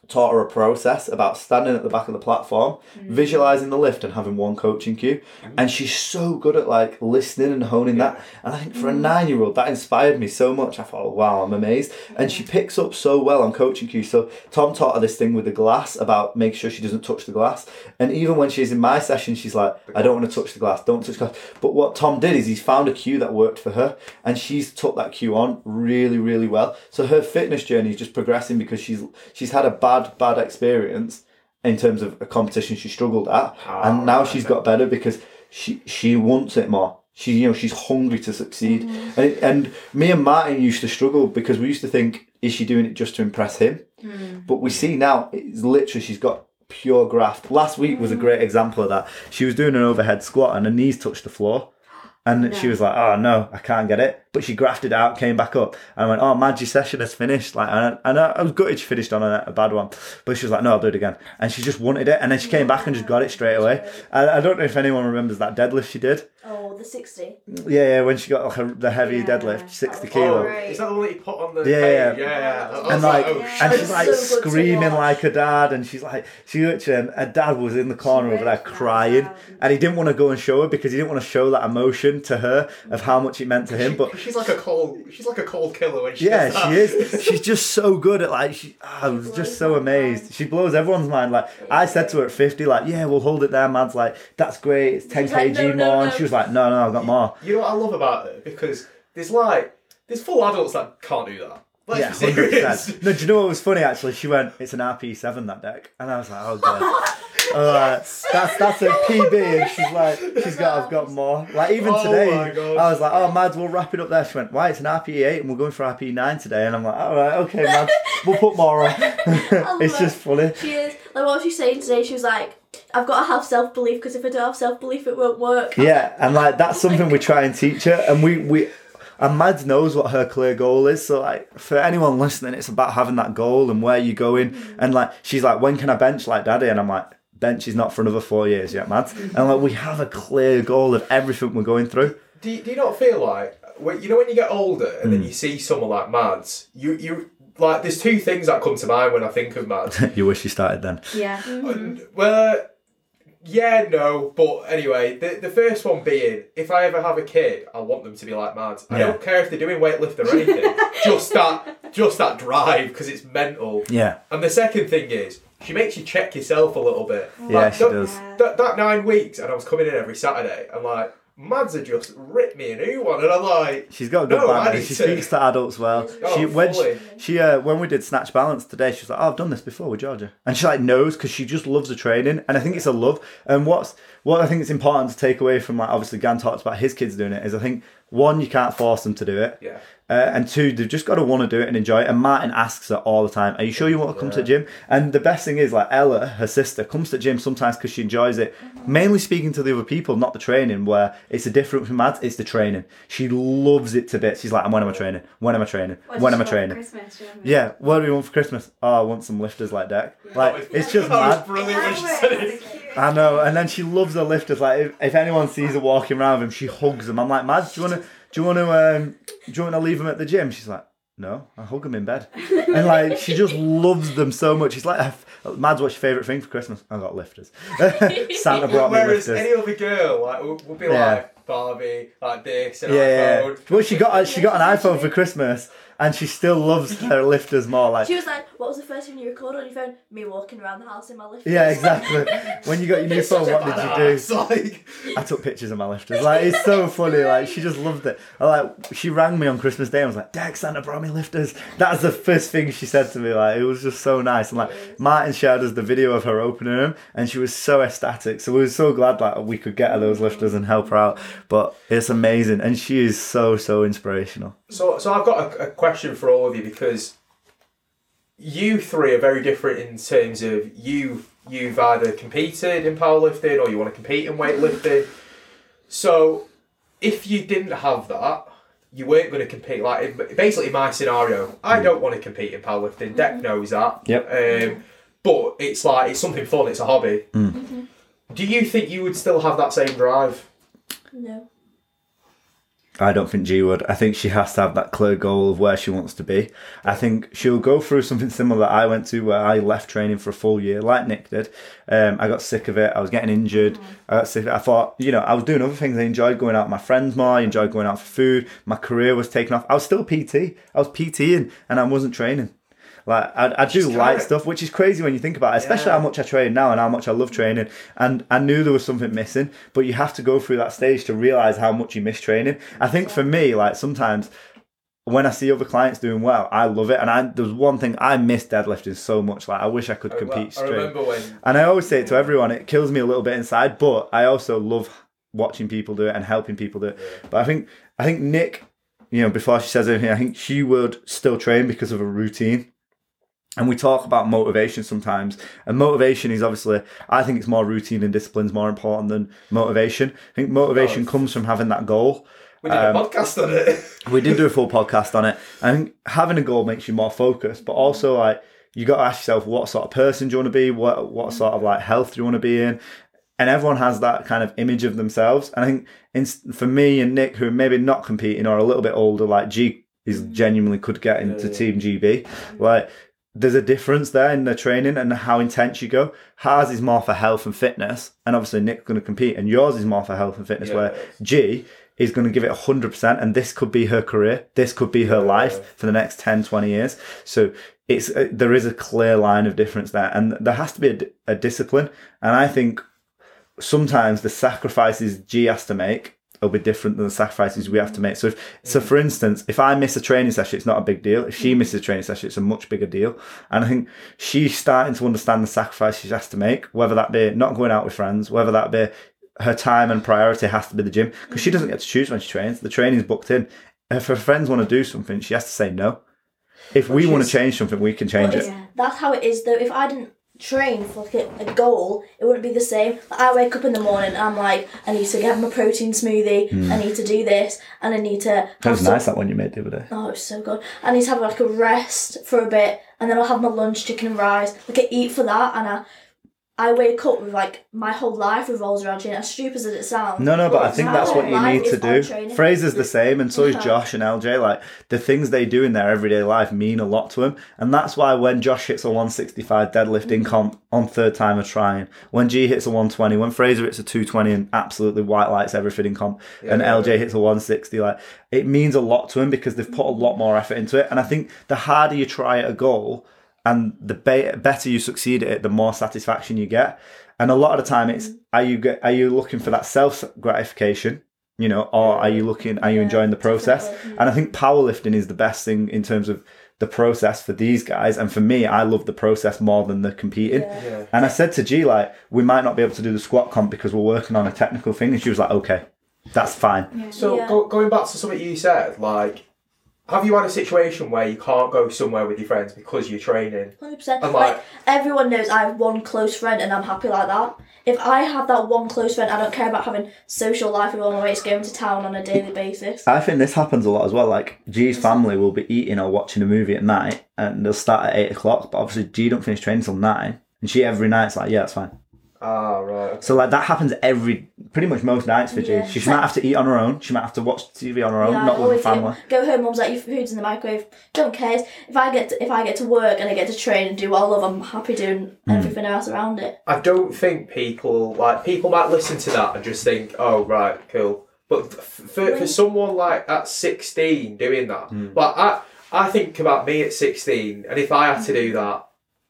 taught her a process about standing at the back of the platform, mm. visualizing the lift and having one coaching cue. Mm. And she's so good at like listening and honing that. And I think for a mm. nine year old, that inspired me so much. I thought, wow, I'm amazed. And she picks up so well on coaching cues. So Tom taught her this thing with the glass about make sure she doesn't touch the glass. And even when she's in my session, she's like, I don't want to touch the glass, don't touch the glass. But what Tom did is he's found a cue that worked for her and she's took that cue on really, really well. So her fitness journey is just progressing because she's she's had a bad, bad experience in terms of a competition she struggled at. Ah, and now right, she's got better because she she wants it more. She you know she's hungry to succeed. Mm. And and me and Martin used to struggle because we used to think is she doing it just to impress him? Mm. But we see now it's literally she's got pure graft. Last week was a great mm. example of that. She was doing an overhead squat and her knees touched the floor. And she was like, "Oh no, I can't get it." But she grafted out, came back up, and I went, "Oh, Mad, your session has finished." Like, and I, and I I was gutted she finished on a, a bad one, but she was like, "No, I'll do it again." And she just wanted it, and then she came back and just got it straight away. I, I don't know if anyone remembers that deadlift she did. Oh, the 60. Yeah, yeah, when she got like a, the heavy Yeah. deadlift, oh, sixty Oh, kilo. right. Is that the one that you put on the Yeah, page? yeah. yeah, yeah. And like, oh, Yeah. and she's like good to screaming like her dad, and she's like, she literally, and her dad was in the corner over there crying, and he didn't want to go and show her because he didn't want to show that emotion to her of how much it meant to him. But she's like a cold, she's like a cold killer when she yeah, she is. She's just so good at like she. Ah, I was just so amazed. She blows everyone's mind. Like I said to her at fifty, like yeah, we'll hold it there. Man's like that's great. It's ten She's like, kg "No, no, more, and no." she was like, no, no, I've got more. You know what I love about it? Because there's like, there's full adults that can't do that. Let's Yeah, hundred percent. No, do you know what was funny? Actually, she went, "It's an RP seven that deck," and I was like, "Oh god." Uh, that's that's a PB, and she's like, she's got, I've got more. Like even Oh today. I was like, oh, Mads, we'll wrap it up there. She went, why? It's an RP eight, and we're going for RP nine today. And I'm like, all right, okay, Mads, we'll put more on. it's just funny. She is. Like, what was she saying today? She was like, I've got to have self belief because if I don't have self belief, it won't work. Yeah, and like that's something we try and teach her, and we we. And Mads knows what her clear goal is. So like for anyone listening, it's about having that goal and where you're going. And like she's like, when can I bench like daddy? And I'm like, bench is not for another four years yet, Mads. And like we have a clear goal of everything we're going through. Do you, do you not feel like when, you know when you get older and Hmm. then you see someone like Mads, you you like there's two things that come to mind when I think of Mads. you wish you started then. Yeah. well, yeah, no, but anyway, the the first one being if I ever have a kid, I want them to be like Mads. I Yeah. don't care if they're doing weightlifting or anything, just that just that drive because it's mental. Yeah. And the second thing is, she makes you check yourself a little bit. Yeah, she that, does. That, that nine weeks, and I was coming in every Saturday, and like, Mads had just ripped me a new one, and I'm like, She's got a good No. She to- speaks to adults well. Oh, she when she, she uh, when we did snatch balance today, she was like, "Oh, I've done this before with Georgia," and she like knows because she just loves the training, and I think it's a love. And what's what I think it's important to take away from like obviously Gan talks about his kids doing it is I think one you can't force them to do it, yeah. uh, and two they've just got to want to do it and enjoy it. And Martin asks her all the time, "Are you sure you want to come to the gym?" And the best thing is like Ella, her sister, comes to the gym sometimes because she enjoys it. Mainly speaking to the other people, not the training. Where it's a different from Mads, it's the training. She loves it to bits. She's like, "When am I training? When am I training? when am I training?" Christmas, do you remember? Yeah, what do you want for Christmas? Oh, I want some lifters like Dec. Like it's just mad. brilliant when she Yeah, said it's it. cute. I know, and then she loves the lifters. Like if, if anyone sees her walking around with him, she hugs them. I'm like, Mads, do you wanna do you wanna um do you wanna leave them at the gym? She's like, No, I hug them in bed. and like she just loves them so much. She's like, Mads, what's your favourite thing for Christmas? I got lifters. Santa brought me Whereas lifters. any other girl, like, would, would be Yeah. like Barbie, like this, and yeah, yeah. Well, she got she got an iPhone for Christmas, and she still loves her lifters more. Like She was like, "What was the first thing you recorded on your phone?" Me walking around the house in my lifters." Yeah, exactly. when you got your new phone, what did you do? It's like, I took pictures of my lifters. Like it's so funny. Like she just loved it. I like she rang me on Christmas Day and was like, "Dec, Santa brought me lifters." That's the first thing she said to me. Like it was just so nice. And like Martin shared us the video of her opening them, and she was so ecstatic. So we were so glad like we could get her those mm-hmm. lifters and help her out. But it's amazing, and she is so so inspirational. so, so I've got a, a question for all of you because you three are very different in terms of you. You've either competed in powerlifting or you want to compete in weightlifting. So, if you didn't have that, you weren't going to compete. Like basically, my scenario, I mm. don't want to compete in powerlifting. Dec mm-hmm. knows that. Yep. Um, but it's like it's something fun. It's a hobby. Mm. Mm-hmm. Do you think you would still have that same drive? No. I don't think G would. I think she has to have that clear goal of where she wants to be. I think she'll go through something similar that I went to where I left training for a full year, like Nick did. Um, I got sick of it. I was getting injured. I got sick. I thought, you know, I was doing other things. I enjoyed going out with my friends more. I enjoyed going out for food. My career was taking off. I was still PT. I was PTing and I wasn't training. Like I, I do light stuff, which is crazy when you think about it, especially Yeah. how much I train now and how much I love training. And I knew there was something missing, but you have to go through that stage to realize how much you miss training. I think for me, like sometimes when I see other clients doing well, I love it. And I there's one thing I miss deadlifting so much. Like I wish I could oh, compete I straight. when And I always say it to everyone, it kills me a little bit inside, but I also love watching people do it and helping people do it. But I think I think Nick, you know, before she says anything, I think she would still train because of a routine. And we talk about motivation sometimes. And motivation is obviously I think it's more routine and discipline's more important than motivation. I think motivation Oh. comes from having that goal. we did Um, a podcast on it. We did do a full podcast on it. and having a goal makes you more focused, but also like you got to ask yourself what sort of person do you want to be, what what sort of like health do you want to be in, and everyone has that kind of image of themselves. And I think in, for me and Nick, who are maybe not competing or a little bit older, like G is genuinely could get into Yeah. Team GB, like. There's a difference there in the training and how intense you go. Ours is more for health and fitness, and obviously Nick's going to compete, and yours is more for health and fitness. Yeah. Where G is going to give it 100% and this could be her career this could be her life for the next 10 20 years so it's uh, there is a clear line of difference there and there has to be a, a discipline and i think sometimes the sacrifices g has to make will be different than the sacrifices we have to make so if, so for instance if i miss a training session it's not a big deal if she mm-hmm. misses a training session it's a much bigger deal and i think she's starting to understand the sacrifice she has to make whether that be not going out with friends whether that be her time and priority has to be the gym because she mm-hmm. doesn't get to choose when she trains. The training's booked in. If her friends want to do something, she has to say no. If we want to change something, we can change Well, it. That's how it is though. If I didn't train for like a, a goal, it wouldn't be the same. Like, I wake up in the morning and I'm like, I need to get my protein smoothie, I hmm. need to do this, and I need to. That was some- nice that one you made the other day. Oh, it's so good. I need to have like a rest for a bit, and then I'll have my lunch, chicken and rice. Like I eat for that, and I I wake up with like my whole life revolves around training. As stupid as it sounds. No, no, but I think that's what you need to do. training. Fraser's the same, and so is Josh and LJ. Like the things they do in their everyday life mean a lot to them, and that's why when Josh hits a 165 deadlift in mm. comp on third time of trying, when G hits a 120, when Fraser hits a 220 and absolutely white lights everything in comp, and yeah, LJ hits a 160, like it means a lot to him because they've put a lot more effort into it. And I think the harder you try at a goal, and the be- better you succeed at it, the more satisfaction you get. And a lot of the time, it's are you get, are you looking for that self gratification, you know, or are you looking are you Yeah, enjoying the process? definitely. And I think powerlifting is the best thing in terms of the process for these guys. And for me, I love the process more than the competing. Yeah. Yeah. And I said to G like, we might not be able to do the squat comp because we're working on a technical thing, and she was like, okay, that's fine. So Yeah. go, going back to something you said, like, have you had a situation where you can't go somewhere with your friends because you're training? Hundred percent. And, Like like- everyone knows I have one close friend, and I'm happy like that. If I have that one close friend, I don't care about having social life with all my mates going to town on a daily basis. I think this happens a lot as well. Like G's family will be eating or watching a movie at night, and they'll start at eight o'clock. But obviously, G don't finish training till nine, and she every night's like, yeah, it's fine. Ah, right. okay. So like that happens every, pretty much most nights for Yeah. G. She might have to eat on her own. She might have to watch TV on her own, Yeah, not with her family. eat- Go home, mum's like, your food's in the microwave. Don't care. If I get to, if I get to work and I get to train and do all of, love, I'm happy doing Hmm. everything else around it. I don't think people like people might listen to that and just think, "Oh, right, cool." But f- for, for someone like at sixteen doing that, like I I think about me at sixteen, and if I had to do that,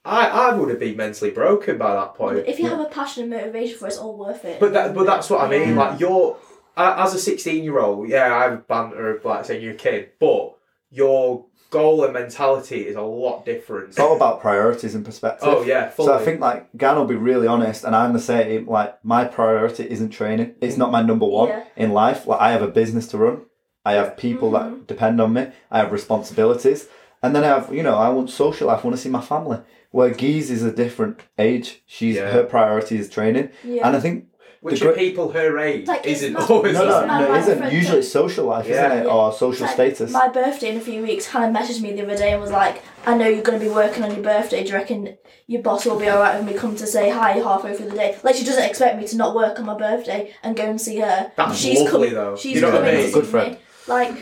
I I would have been mentally broken by that point. If you have a passion and motivation for it, it's all worth it. But that, but that's what I mean. Yeah. Like you're a- as a sixteen year old, yeah, I have banter of like saying you're a kid, but your goal and mentality is a lot different. It's all about priorities and perspective. Oh yeah, fully. So I think like Gan will be really honest, and I'm the same. Like my priority isn't training. It's not my number one Yeah. in life. Like I have a business to run. I have people Mm-hmm. that depend on me. I have responsibilities, and then I have you know I want social life. I want to see my family. Where Gees is a different age. She's Yeah. her priority is training, yeah. and I think which the are gr- people her age Like, it's isn't not- always. no, It's no, not no, my it isn't. Usually it's social life, Yeah. isn't it, or social Like, status. My birthday in a few weeks, Hannah messaged me the other day and was like, I know you're going to be working on your birthday. Do you reckon your boss will be alright when we come to say hi halfway through the day? Like, she doesn't expect me to not work on my birthday and go and see her. That's she's lovely, coming, though. She's You know what I coming mean? to Good see friend. me. Like,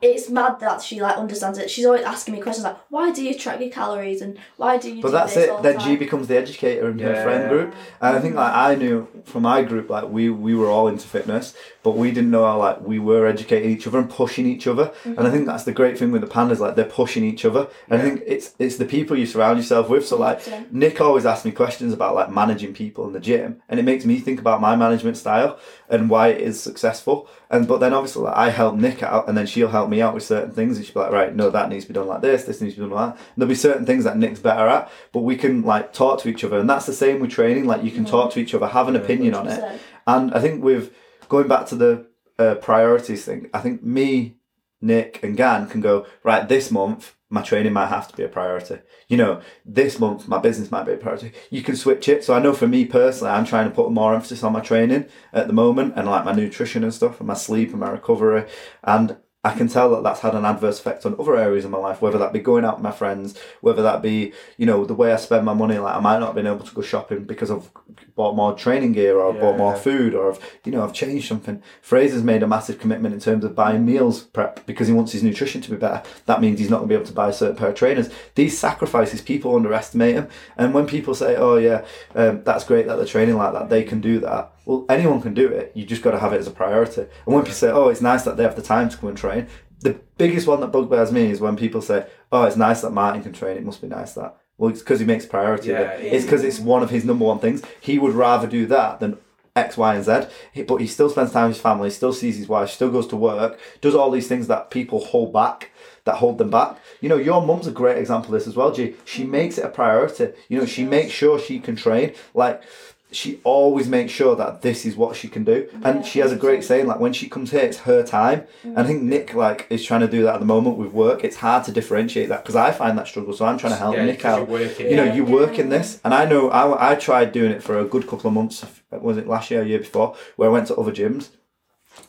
it's mad that she like understands it. She's always asking me questions like, "Why do you track your calories?" and "Why do you?" But do that's this it. all the Then G becomes the educator in her friend group, and I think like mm. I knew from my group like we we were all into fitness, but we didn't know how like we were educating each other and pushing each other. And I think that's the great thing with the pandas, like they're pushing each other. And I think it's it's the people you surround yourself with. So like 100%. Nick always asks me questions about like managing people in the gym, and it makes me think about my management style and why it is successful. And but then obviously like, I help Nick out, and then she'll help me out with certain things, and she'll be like, right, no, that needs to be done like this, this needs to be done like that. And there'll be certain things that Nick's better at, but we can like talk to each other, and that's the same with training. Like you can talk to each other, have an opinion on it, and I think with going back to the uh, priorities thing, I think me, Nick, and Gan can go right. This month, my training might have to be a priority. You know, this month my business might be a priority. You can switch it. So I know for me personally, I'm trying to put more emphasis on my training at the moment, and like my nutrition and stuff, and my sleep and my recovery, and. I can tell that that's had an adverse effect on other areas of my life, whether that be going out with my friends, whether that be, you know, the way I spend my money. Like I might not have been able to go shopping because I've bought more training gear or I've bought more Yeah. food or I've, you know, I've changed something. Fraser's made a massive commitment in terms of buying meals prep because he wants his nutrition to be better. That means he's not going to be able to buy a certain pair of trainers. These sacrifices, people underestimate them. And when people say, oh, yeah, um, that's great that they're training like that, they can do that. Well, anyone can do it. You just got to have it as a priority. And when people say, oh, it's nice that they have the time to come and train, the biggest one that bugbears me is when people say, oh, it's nice that Martin can train. It must be nice that. Well, it's because he makes priority of Yeah, it. yeah. It's because it's one of his number one things. He would rather do that than X, Y, and Z. But he still spends time with his family, still sees his wife, still goes to work, does all these things that people hold back, that hold them back. You know, your mum's a great example of this as well, G. She makes it a priority. You know, she makes sure she can train. Like, she always makes sure that this is what she can do. And Yeah, she has a great saying, like, when she comes here, it's her time. And I think mm. Nick, like, is trying to do that at the moment with work. It's hard to differentiate that because I find that struggle. So I'm trying to help Yeah, Nick 'cause out you're working. you know, Yeah. you work in this, and I know I, I tried doing it for a good couple of months. Was it last year, or year before, where I went to other gyms?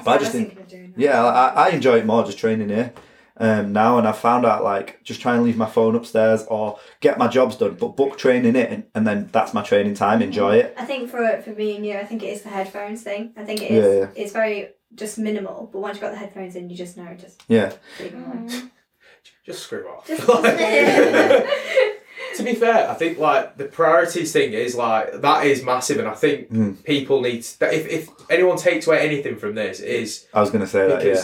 But I just think, thinking of doing that. yeah, I, I enjoy it more just training here. Um, now, and I've found out like just try and leave my phone upstairs or get my jobs done, but book training it, and then that's my training time. Enjoy it. I think for for me and you, I think it is the headphones thing. I think it is. Yeah, yeah. It's very just minimal, but once you've got the headphones in, you just know just Yeah, leave them alone. Just screw off. Just- to be fair, I think like the priorities thing is like that is massive, and I think Mm. people need that. If, if anyone takes away anything from this, is I was gonna say that. Yeah.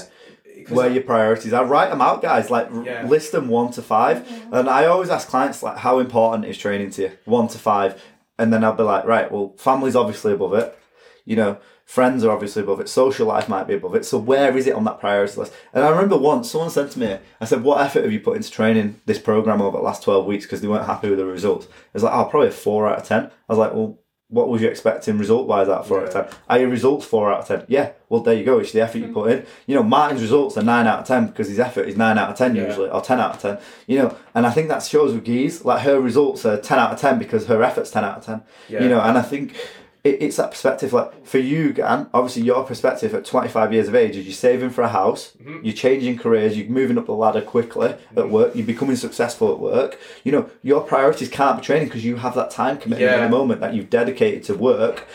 Because, because where your priorities are. Write them out, guys. Like Yeah. list them one to five. Mm-hmm. And I always ask clients like, how important is training to you? One to five, and then I'll be like, right, well, family's obviously above it. You know, friends are obviously above it. Social life might be above it. So where is it on that priority list? And I remember once someone said to me, I said, what effort have you put into training this program over the last twelve weeks because they weren't happy with the results? It's like, oh, probably a four out of ten. I was like, well. What was you expecting result wise out of four out of ten? Are your results four out of ten? Yeah. Well, there you go. It's the effort you mm-hmm. put in. You know, Martin's results are nine out of ten because his effort is nine out of ten Yeah. usually, or ten out of ten. You know, and I think that shows with Gees. Like her results are ten out of ten because her effort's ten out of ten. Yeah. You know, and I think it, it's that perspective. Like for you, Gan, obviously your perspective at twenty five years of age is you're saving for a house, Mm-hmm. you're changing careers, you're moving up the ladder quickly at work, you're becoming successful at work. You know, your priorities can't be training because you have that time commitment Yeah. in the moment that you've dedicated to work.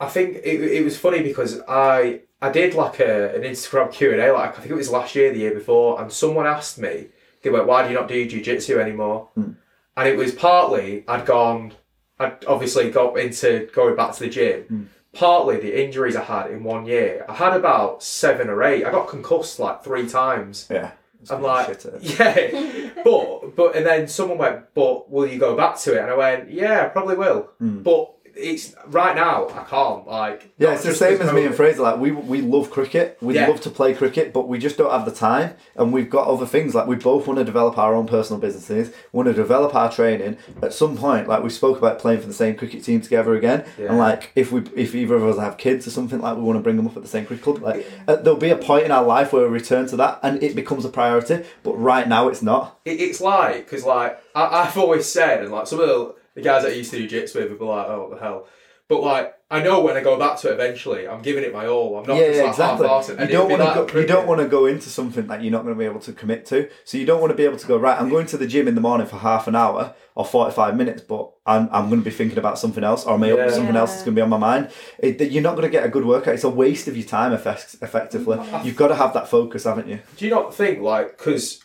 I think it, it was funny because I I did like a, an Instagram Q and A like I think it was last year, the year before, and someone asked me, they went, "Why do you not do jiu-jitsu anymore?" And it was partly I'd gone, I'd obviously got into going back to the gym. Partly the injuries I had in one year. I had about seven or eight. I got concussed like three times. Yeah. I'm like, yeah, but but and then someone went, but will you go back to it? And I went, yeah, I probably will. But it's right now I can't. Like. Yeah, it's the same as me and Fraser. Like we we love cricket. We Yeah. love to play cricket, but we just don't have the time, and we've got other things. Like we both want to develop our own personal businesses. Want to develop our training. At some point, like we spoke about playing for the same cricket team together again, Yeah. and like if we if either of us have kids or something, like we want to bring them up at the same cricket club. Like uh, there'll be a point in our life where we return to that, and it becomes a priority. But right now, it's not. It, it's like because like I, I've always said, and like some of the, the guys that I used to do jits with would be like, oh what the hell. But like I know when I go back to it eventually, I'm giving it my all. I'm not yeah, just like exactly. half-assed. You don't want to go. You don't want to go into something that you're not going to be able to commit to. So you don't want to be able to go right. I'm going to the gym in the morning for half an hour or 45 minutes, but I'm, I'm going to be thinking about something else, or maybe Yeah. something else that's going to be on my mind. It, you're not going to get a good workout. It's a waste of your time, effect, effectively. Mm-hmm. You've got to have that focus, haven't you? Do you not think like because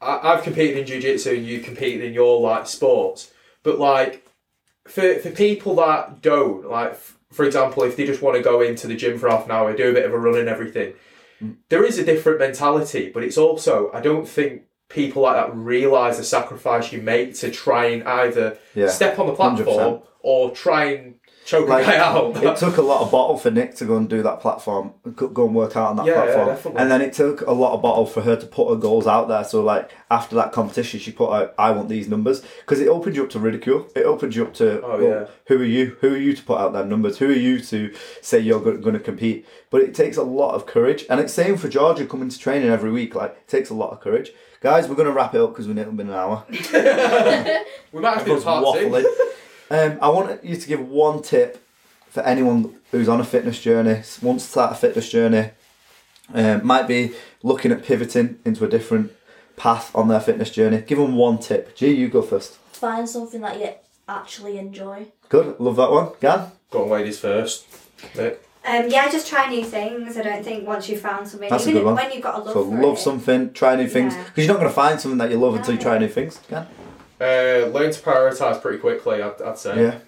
I've competed in jiu-jitsu and you competed in your like sports, but like for for people that don't like, for example, if they just want to go into the gym for half an hour, do a bit of a run and everything, mm. there is a different mentality. But it's also I don't think people like that realize the sacrifice you make to try and either Yeah, step on the platform 100%. or try and choke Like, a out. it took a lot of bottle for Nick to go and do that platform, go go and work out on that Yeah, yeah, platform, definitely. and then it took a lot of bottle for her to put her goals out there. So like after that competition, she put out, "I want these numbers," because it opened you up to ridicule. It opened you up to, Oh, well, yeah. who are you? Who are you to put out them numbers? Who are you to say you're going to compete? But it takes a lot of courage, and it's same for Georgia coming to training every week. Like it takes a lot of courage. Guys, we're going to wrap it up because we've nearly been an hour. we might have to do part two. waffling. Um, I want you to give one tip for anyone who's on a fitness journey, wants to start a fitness journey, um, might be looking at pivoting into a different path on their fitness journey. Give them one tip. G, you go first. Find something that you actually enjoy. Good, love that one. Gan? Go on, ladies first. Nick. Um, yeah, just try new things. I don't think once you've found something, That's a even good one. when you've got a love So for love it, something, try new things, Yeah. because you're not going to find something that you love until you try new things. Gan? Uh, learn to prioritise pretty quickly, I'd, I'd say. Yeah.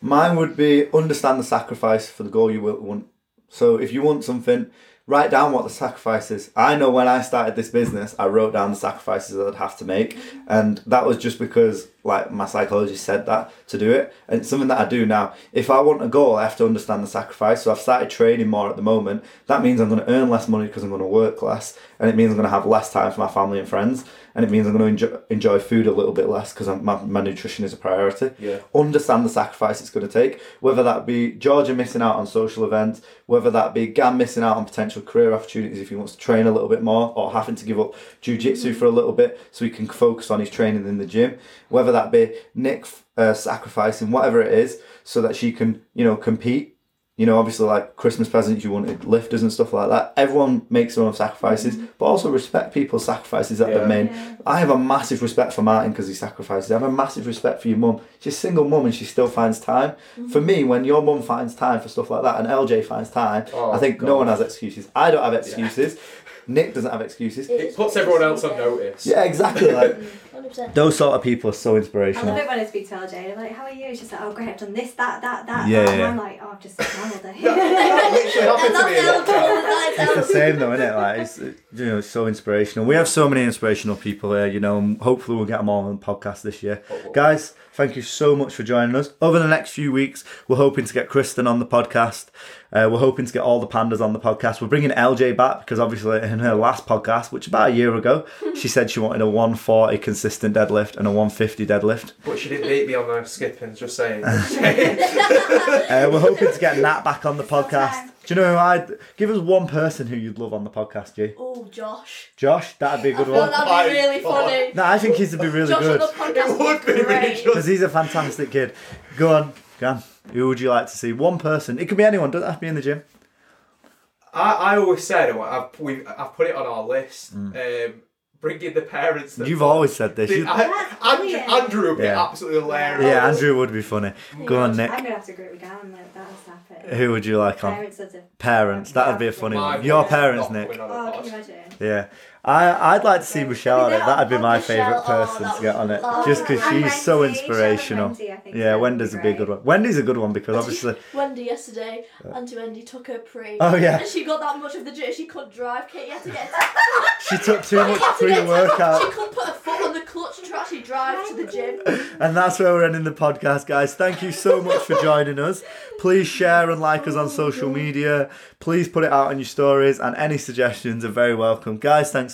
Mine would be understand the sacrifice for the goal you want. So if you want something, write down what the sacrifice is. I know when I started this business, I wrote down the sacrifices I'd have to make, and that was just because like my psychologist said that to do it, and it's something that I do now. If I want a goal, I have to understand the sacrifice. So I've started training more at the moment. That means I'm going to earn less money because I'm going to work less, and it means I'm going to have less time for my family and friends, and it means I'm going to enjoy, enjoy food a little bit less because my, my nutrition is a priority Yeah. understand the sacrifice it's going to take, whether that be Georgia missing out on social events, whether that be Gan missing out on potential career opportunities if he wants to train a little bit more, or having to give up jiu-jitsu for a little bit so he can focus on his training in the gym, whether that be Nick uh, sacrificing whatever it is so that she can, you know, compete you know, obviously like Christmas presents, you wanted lifters and stuff like that. Everyone makes their own sacrifices, but also respect people's sacrifices that Yeah. they've made. Yeah. I have a massive respect for Martin because he sacrifices. I have a massive respect for your mum. She's a single mum and she still finds time. For me, when your mum finds time for stuff like that and LJ finds time, Oh, I think no one has excuses. I don't have excuses. Nick doesn't have excuses. It puts everyone else on notice. Yeah, exactly. Like 100%. those sort of people are so inspirational. I love inspirational. it when I speak to LJ. I'm like, how are you? She's like, oh, great, I've done this, that, that, that. Yeah. And yeah. I'm like, oh, I've just sat down all day. That literally happened to me. It's the same though, isn't it? Like it's you know it's so inspirational. We have so many inspirational people here, you know. And hopefully we'll get them all on the podcast this year, oh, guys. Thank you so much for joining us. Over the next few weeks, we're hoping to get Kristen on the podcast. Uh, we're hoping to get all the pandas on the podcast. We're bringing LJ back because obviously in her last podcast, which about a year ago, she said she wanted a 140 consistent deadlift and a 150 deadlift. But she didn't beat me on the skipping, just saying. Uh, we're hoping to get Nat back on the podcast. Do you know who I'd give us one person who you'd love on the podcast, G? Oh, Josh. Josh, that'd be a good feel one. that'd be really funny. No, I think he's to be really Josh good on the podcast It would be great. because he's a fantastic kid. Go on, go on. Who would you like to see? One person. It could be anyone. Doesn't have to be in the gym. I, I always said, I've, we've, I've put it on our list, um, bringing the parents. That You've always said this. The- I- That's Andrew, brilliant. Andrew would be Yeah. absolutely hilarious. yeah, Andrew would be funny. Go on, I'm Nick. going to have to agree with Gavin. Like, that has happened. Who would you like on? Parents of. Parents. That'd be a funny My one. Your parents, Nick. going on a Oh, can you imagine? Yeah. I, I'd like to see Michelle on it. That'd be my Michelle, favourite oh, person that to get on it. would- Just because And she's so inspirational. Wendy, I think Yeah, Wendy's a big good one. Wendy's a good one because obviously. Wendy yesterday, Auntie Wendy took her pre. Oh, yeah. And she got that much of the gym, she couldn't drive. Katie had to get. She took too much She to pre-workout. She couldn't put her foot on the clutch to actually drive to the gym. And that's where we're ending the podcast, guys. Thank you so much for joining us. Please share and like us on oh, social media. Please put it out on your stories, and any suggestions are very welcome. Guys, thanks